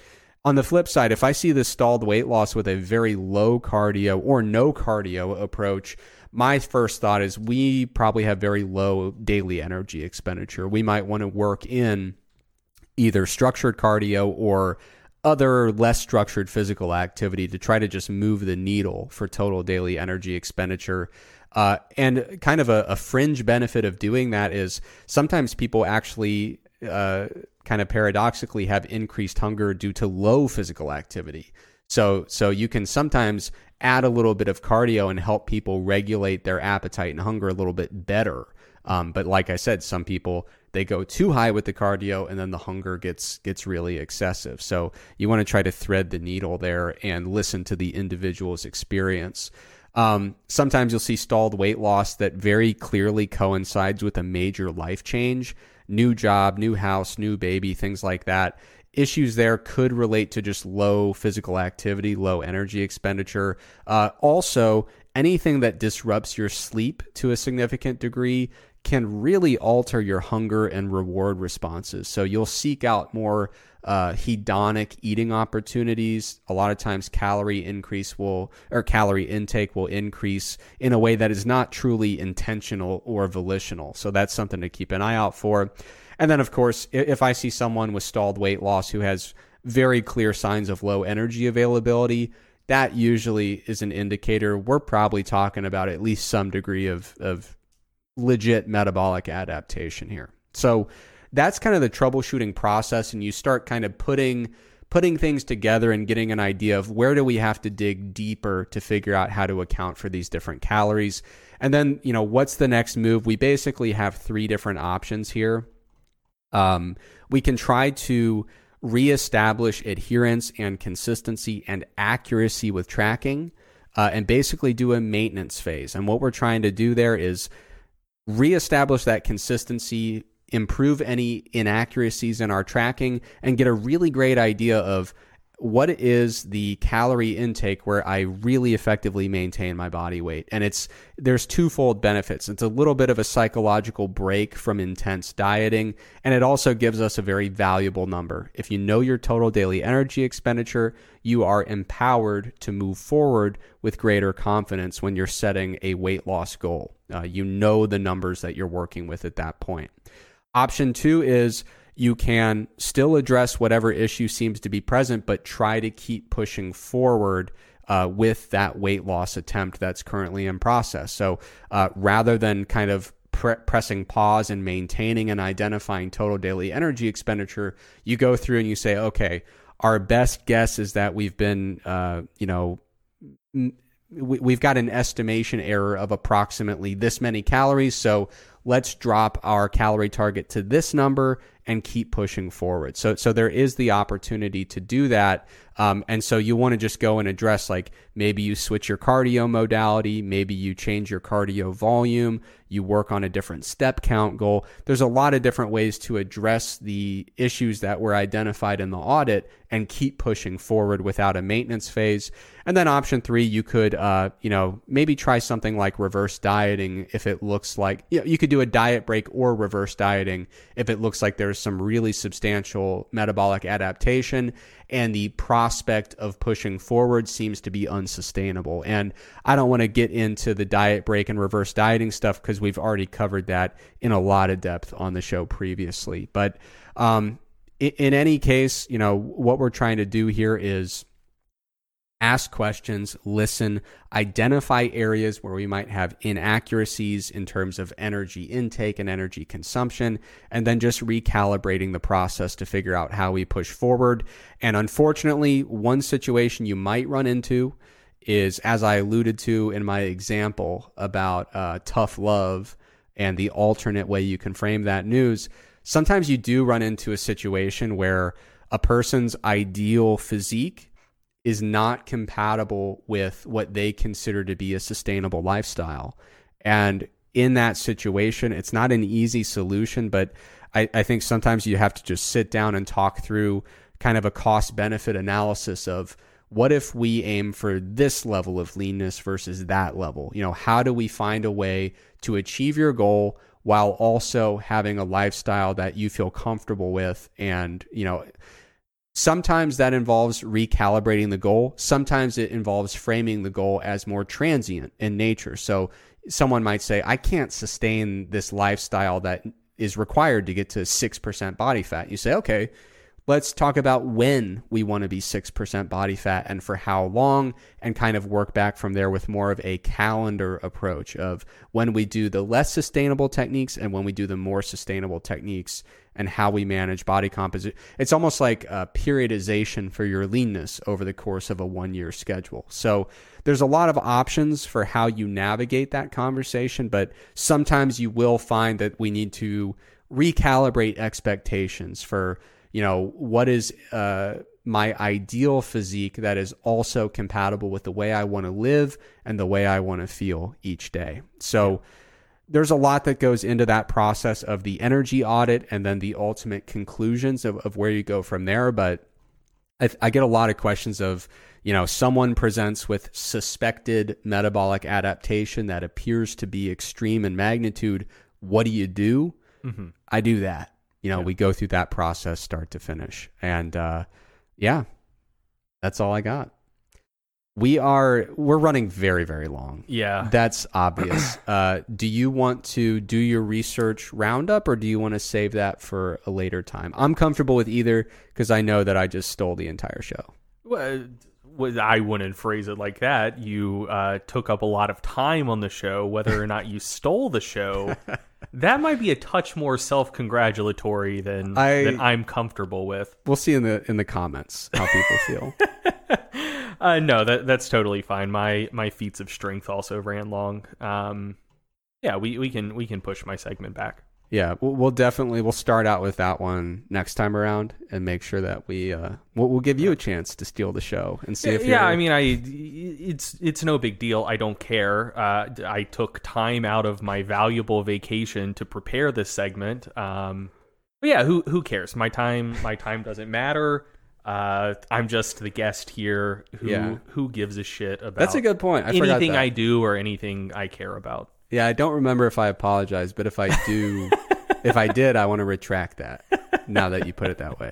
On the flip side, if I see this stalled weight loss with a very low cardio or no cardio approach, my first thought is we probably have very low daily energy expenditure. We might want to work in either structured cardio or other less structured physical activity to try to just move the needle for total daily energy expenditure. Uh, and kind of a, a, fringe benefit of doing that is sometimes people actually uh, kind of paradoxically have increased hunger due to low physical activity. So, so you can sometimes add a little bit of cardio and help people regulate their appetite and hunger a little bit better. Um, but like I said, some people they go too high with the cardio and then the hunger gets gets really excessive. So you want to try to thread the needle there and listen to the individual's experience. Um, sometimes you'll see stalled weight loss that very clearly coincides with a major life change, new job, new house, new baby, things like that issues there could relate to just low physical activity, low energy expenditure. Uh, also, anything that disrupts your sleep to a significant degree can really alter your hunger and reward responses. So you'll seek out more uh, hedonic eating opportunities. A lot of times, calorie increase will or calorie intake will increase in a way that is not truly intentional or volitional. So that's something to keep an eye out for. And then, of course, if I see someone with stalled weight loss who has very clear signs of low energy availability, that usually is an indicator we're probably talking about at least some degree of, of legit metabolic adaptation here. So that's kind of the troubleshooting process, and you start kind of putting putting things together and getting an idea of where do we have to dig deeper to figure out how to account for these different calories. And then, you know, what's the next move? We basically have three different options here. Um, we can try to reestablish adherence and consistency and accuracy with tracking uh, and basically do a maintenance phase. And what we're trying to do there is reestablish that consistency, improve any inaccuracies in our tracking, and get a really great idea of what is the calorie intake where I really effectively maintain my body weight? And it's there's twofold benefits. It's a little bit of a psychological break from intense dieting, and it also gives us a very valuable number. If you know your total daily energy expenditure, you are empowered to move forward with greater confidence when you're setting a weight loss goal. Uh, you know the numbers that you're working with at that point. Option two is you can still address whatever issue seems to be present, but try to keep pushing forward uh, with that weight loss attempt that's currently in process. So uh, rather than kind of pre- pressing pause and maintaining and identifying total daily energy expenditure, you go through and you say, okay, our best guess is that we've been, uh, you know, we've got an estimation error of approximately this many calories. So let's drop our calorie target to this number and keep pushing forward. So, so there is the opportunity to do that. Um, and so you want to just go and address like maybe you switch your cardio modality, maybe you change your cardio volume, you work on a different step count goal. There's a lot of different ways to address the issues that were identified in the audit and keep pushing forward without a maintenance phase. And then option three, you could, uh, you know, maybe try something like reverse dieting if it looks like you, know, you could do a diet break or reverse dieting if it looks like there's some really substantial metabolic adaptation and the prospect of pushing forward seems to be unsustainable. And I don't want to get into the diet break and reverse dieting stuff because we've already covered that in a lot of depth on the show previously. But um, in, in any case, you know, what we're trying to do here is ask questions, listen, identify areas where we might have inaccuracies in terms of energy intake and energy consumption, and then just recalibrating the process to figure out how we push forward. And unfortunately, one situation you might run into is, as I alluded to in my example about uh, tough love and the alternate way you can frame that news, sometimes you do run into a situation where a person's ideal physique is not compatible with what they consider to be a sustainable lifestyle. And in that situation, it's not an easy solution, but I, I think sometimes you have to just sit down and talk through kind of a cost benefit analysis of what if we aim for this level of leanness versus that level? You know, how do we find a way to achieve your goal while also having a lifestyle that you feel comfortable with and, you know, Sometimes that involves recalibrating the goal. Sometimes it involves framing the goal as more transient in nature. So someone might say, I can't sustain this lifestyle that is required to get to 6% body fat. You say, okay, let's talk about when we want to be 6% body fat and for how long, and kind of work back from there with more of a calendar approach of when we do the less sustainable techniques and when we do the more sustainable techniques and how we manage body composition. It's almost like a periodization for your leanness over the course of a one year schedule. So there's a lot of options for how you navigate that conversation, but sometimes you will find that we need to recalibrate expectations for you know, what is uh, my ideal physique that is also compatible with the way I want to live and the way I want to feel each day. So there's a lot that goes into that process of the energy audit and then the ultimate conclusions of, of where you go from there. But I, I get a lot of questions of, you know, someone presents with suspected metabolic adaptation that appears to be extreme in magnitude. What do you do? Mm-hmm. I do that. You know, yeah. we go through that process start to finish. And uh, yeah, that's all I got. We are we're running very very long. Yeah, that's obvious. <clears throat> uh, do you want to do your research roundup, or do you want to save that for a later time? I'm comfortable with either because I know that I just stole the entire show. Well, I wouldn't phrase it like that. You uh, took up a lot of time on the show. Whether or not you stole the show <laughs> That might be a touch more self-congratulatory than I, than I'm comfortable with. We'll see in the in the comments how people feel. <laughs> uh, no, that that's totally fine. My my feats of strength also ran long. Um, yeah, we, we can we can push my segment back. Yeah, we'll, definitely we'll start out with that one next time around and make sure that we uh, we'll, we'll give you a chance to steal the show and see if you yeah. I mean, I it's it's no big deal. I don't care. Uh, I took time out of my valuable vacation to prepare this segment. Um, but yeah, who who cares? My time my time doesn't matter. Uh, I'm just the guest here who Yeah. who gives a shit about That's a good point. I anything. I do or anything I care about. Yeah, I don't remember if I apologized, but if I do, if I did, I want to retract that. Now that you put it that way.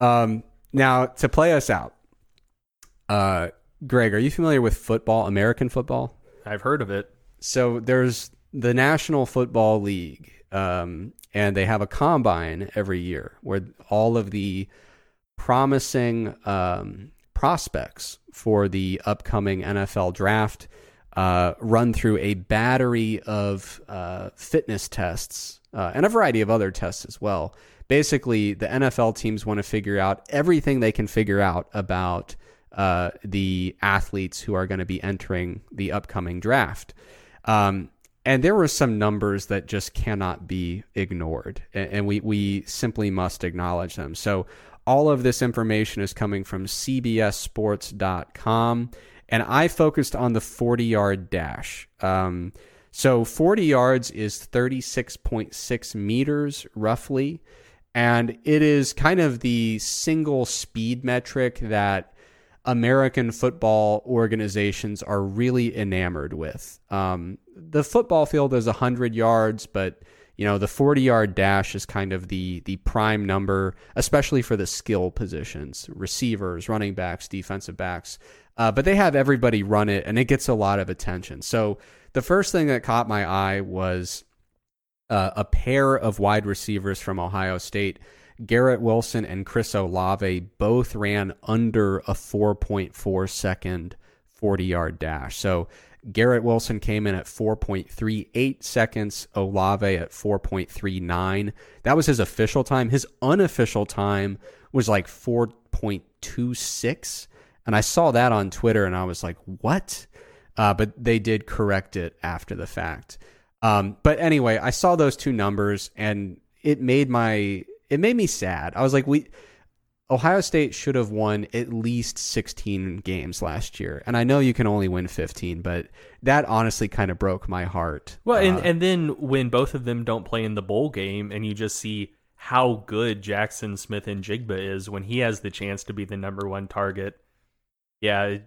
Um, now to play us out, uh, Greg, are you familiar with football, American football? I've heard of it. So there's the National Football League, um, and they have a combine every year where all of the promising um, prospects for the upcoming NFL draft uh, run through a battery of uh, fitness tests uh, and a variety of other tests as well. Basically, the NFL teams want to figure out everything they can figure out about uh, the athletes who are going to be entering the upcoming draft. Um, and there were some numbers that just cannot be ignored, and, and we we simply must acknowledge them. So all of this information is coming from CBSSports.com, and I focused on the 40 yard dash. Um, so 40 yards is 36.6 meters roughly, and it is kind of the single speed metric that American football organizations are really enamored with. Um, the football field is 100 yards, but you know the 40 yard dash is kind of the the prime number, especially for the skill positions, receivers, running backs, defensive backs. Uh, but they have everybody run it, and it gets a lot of attention. So the first thing that caught my eye was uh, a pair of wide receivers from Ohio State. Garrett Wilson and Chris Olave both ran under a 4.4 second 40 yard dash. So Garrett Wilson came in at 4.38 seconds, Olave at 4.39. That was his official time. His unofficial time was like 4.26. And I saw that on Twitter and I was like, what? Uh, but they did correct it after the fact. Um, but anyway, I saw those two numbers and it made my it made me sad. I was like, we Ohio State should have won at least 16 games last year. And I know you can only win 15, but that honestly kind of broke my heart. Well, and, Uh, and then when both of them don't play in the bowl game, and you just see how good Jaxon Smith-Njigba is when he has the chance to be the number one target. Yeah,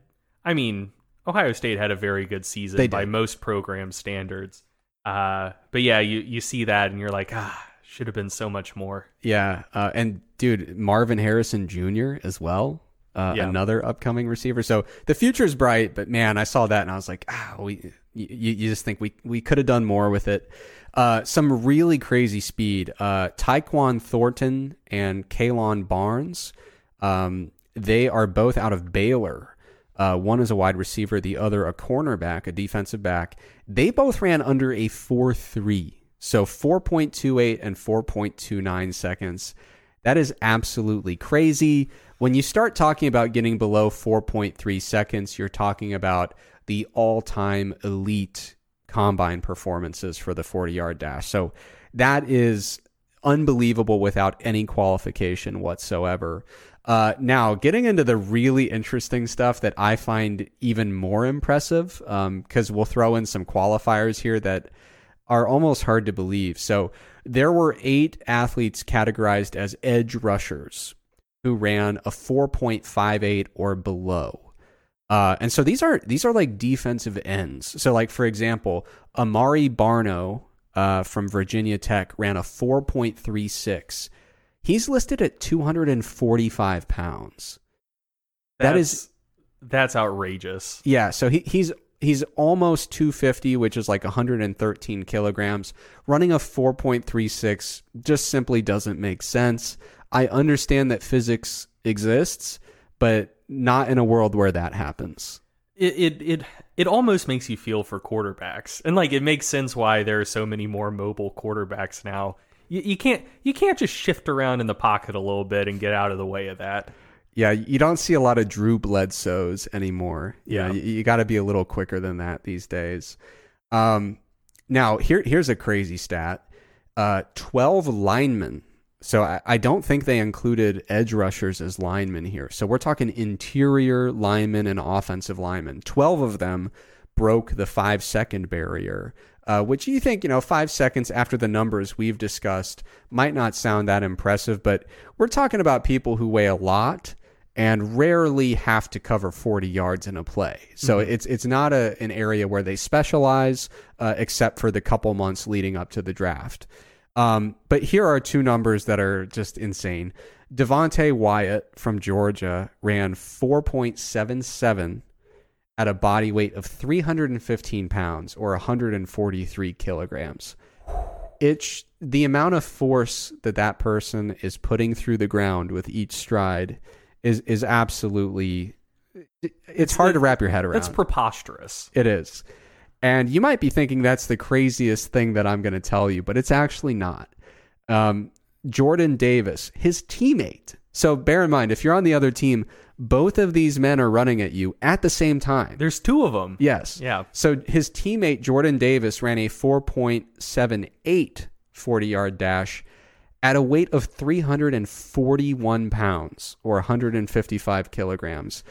I mean, Ohio State had a very good season by most program standards. Uh, but yeah, you you see that and you're like, ah, should have been so much more. yeah, uh, and dude, Marvin Harrison Jr. as well. Uh, Yeah. Another upcoming receiver. So the future is bright, but man, I saw that and I was like, ah, we, you, you just think we, we could have done more with it. Uh, some really crazy speed. Uh, Tyquan Thornton and Kalon Barnes, um, they are both out of Baylor. Uh, one is a wide receiver, the other a cornerback, a defensive back. They both ran under a 4 3. So 4.28 and 4.29 seconds. That is absolutely crazy. When you start talking about getting below 4.3 seconds, you're talking about the all time elite combine performances for the 40 yard dash. So that is unbelievable without any qualification whatsoever. Uh, now, getting into the really interesting stuff that I find even more impressive, because we'll throw in some qualifiers here that are almost hard to believe. So, there were eight athletes categorized as edge rushers who ran a 4.58 or below. Uh, and so these are these are like defensive ends. So, like for example, Amare Barno uh, from Virginia Tech ran a 4.36. He's listed at 245 pounds. That That's, that's outrageous. Yeah, so he, he's he's almost 250, which is like 113 kilograms. Running a 4.36 just simply doesn't make sense. I understand that physics exists, but not in a world where that happens. it it it it almost makes you feel for quarterbacks, and like it makes sense why there are so many more mobile quarterbacks now. You, you can't you can't just shift around in the pocket a little bit and get out of the way of that. Yeah, you don't see a lot of Drew Bledsoes anymore. Yeah. you, you got to be a little quicker than that these days. Um, now here here's a crazy stat: uh, twelve linemen. So I, I don't think they included edge rushers as linemen here. So we're talking interior linemen and offensive linemen. Twelve of them broke the five second barrier, uh, which you think, you know, five seconds after the numbers we've discussed might not sound that impressive, but we're talking about people who weigh a lot and rarely have to cover 40 yards in a play. So it's it's not a, an area where they specialize, uh, except for the couple months leading up to the draft. Um, but here are two numbers that are just insane. Devonte Wyatt from Georgia ran 4.77 at a body weight of 315 pounds or 143 kilograms. It's the amount of force that that person is putting through the ground with each stride is is absolutely it's, hard to wrap your head around. It's preposterous. It is. And you might be thinking that's the craziest thing that I'm going to tell you, but it's actually not. Um, Jordan Davis, his teammate. So bear in mind, if you're on the other team, both of these men are running at you at the same time. There's two of them. Yes. Yeah. So his teammate, Jordan Davis, ran a 4.78 40 yard dash at a weight of 341 pounds or 155 kilograms.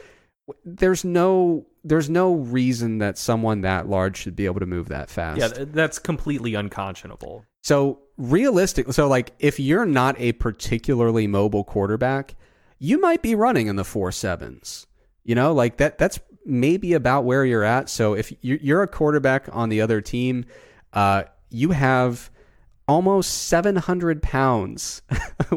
There's no there's no reason that someone that large should be able to move that fast. Yeah, that's completely unconscionable. So realistic, so like if you're not a particularly mobile quarterback, you might be running in the four sevens. You know, like that. That's maybe about where you're at. So if you- you're a quarterback on the other team, uh, you have almost 700 pounds <laughs>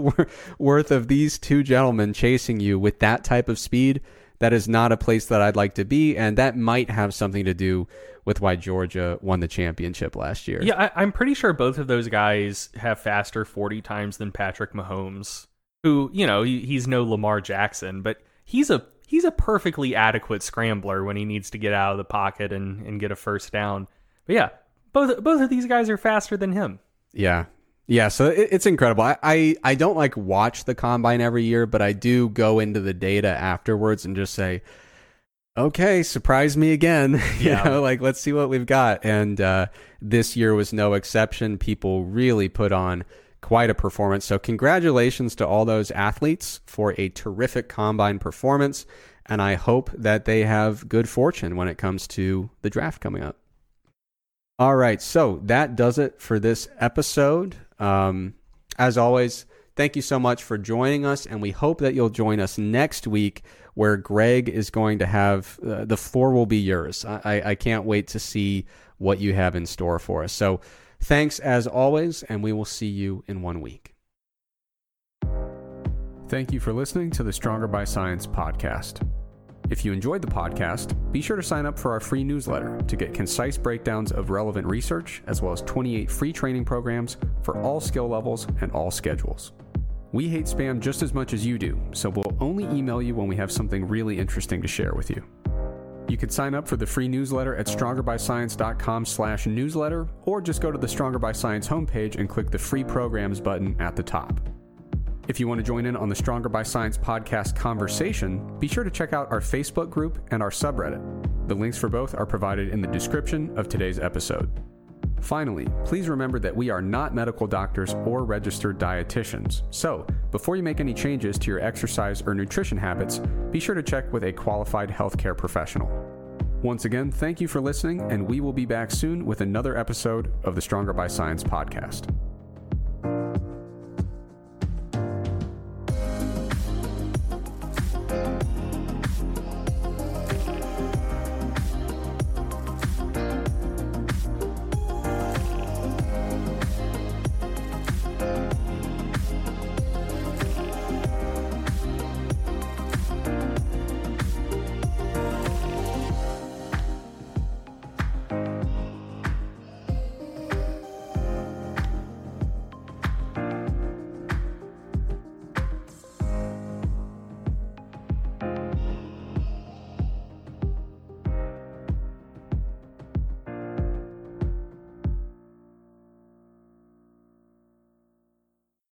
worth of these two gentlemen chasing you with that type of speed. That is not a place that I'd like to be, and that might have something to do with why Georgia won the championship last year. Yeah, I, I'm pretty sure both of those guys have faster 40 times than Patrick Mahomes, who, you know, he, he's no Lamar Jackson, but he's a he's a perfectly adequate scrambler when he needs to get out of the pocket and, and get a first down. But yeah, both both of these guys are faster than him. Yeah. Yeah, so it, it's incredible. I, I I don't like watch the combine every year, but I do go into the data afterwards and just say, okay, surprise me again. <laughs> you Yeah. know, like let's see what we've got. And uh, this year was no exception. People really put on quite a performance. So congratulations to all those athletes for a terrific combine performance. And I hope that they have good fortune when it comes to the draft coming up. All right, so that does it for this episode. Um, as always, thank you so much for joining us, and we hope that you'll join us next week, where Greg is going to have uh, the floor will be yours. I, I- I can't wait to see what you have in store for us. So, thanks as always, and we will see you in one week. Thank you for listening to the Stronger by Science podcast. If you enjoyed the podcast, be sure to sign up for our free newsletter to get concise breakdowns of relevant research, as well as 28 free training programs for all skill levels and all schedules. We hate spam just as much as you do, so we'll only email you when we have something really interesting to share with you. You can sign up for the free newsletter at strongerbyscience.com slash newsletter, or just go to the Stronger by Science homepage and click the free programs button at the top. If you want to join in on the Stronger by Science podcast conversation, be sure to check out our Facebook group and our subreddit. The links for both are provided in the description of today's episode. Finally, please remember that we are not medical doctors or registered dietitians. So, before you make any changes to your exercise or nutrition habits, be sure to check with a qualified healthcare professional. Once again, thank you for listening, and we will be back soon with another episode of the Stronger by Science podcast.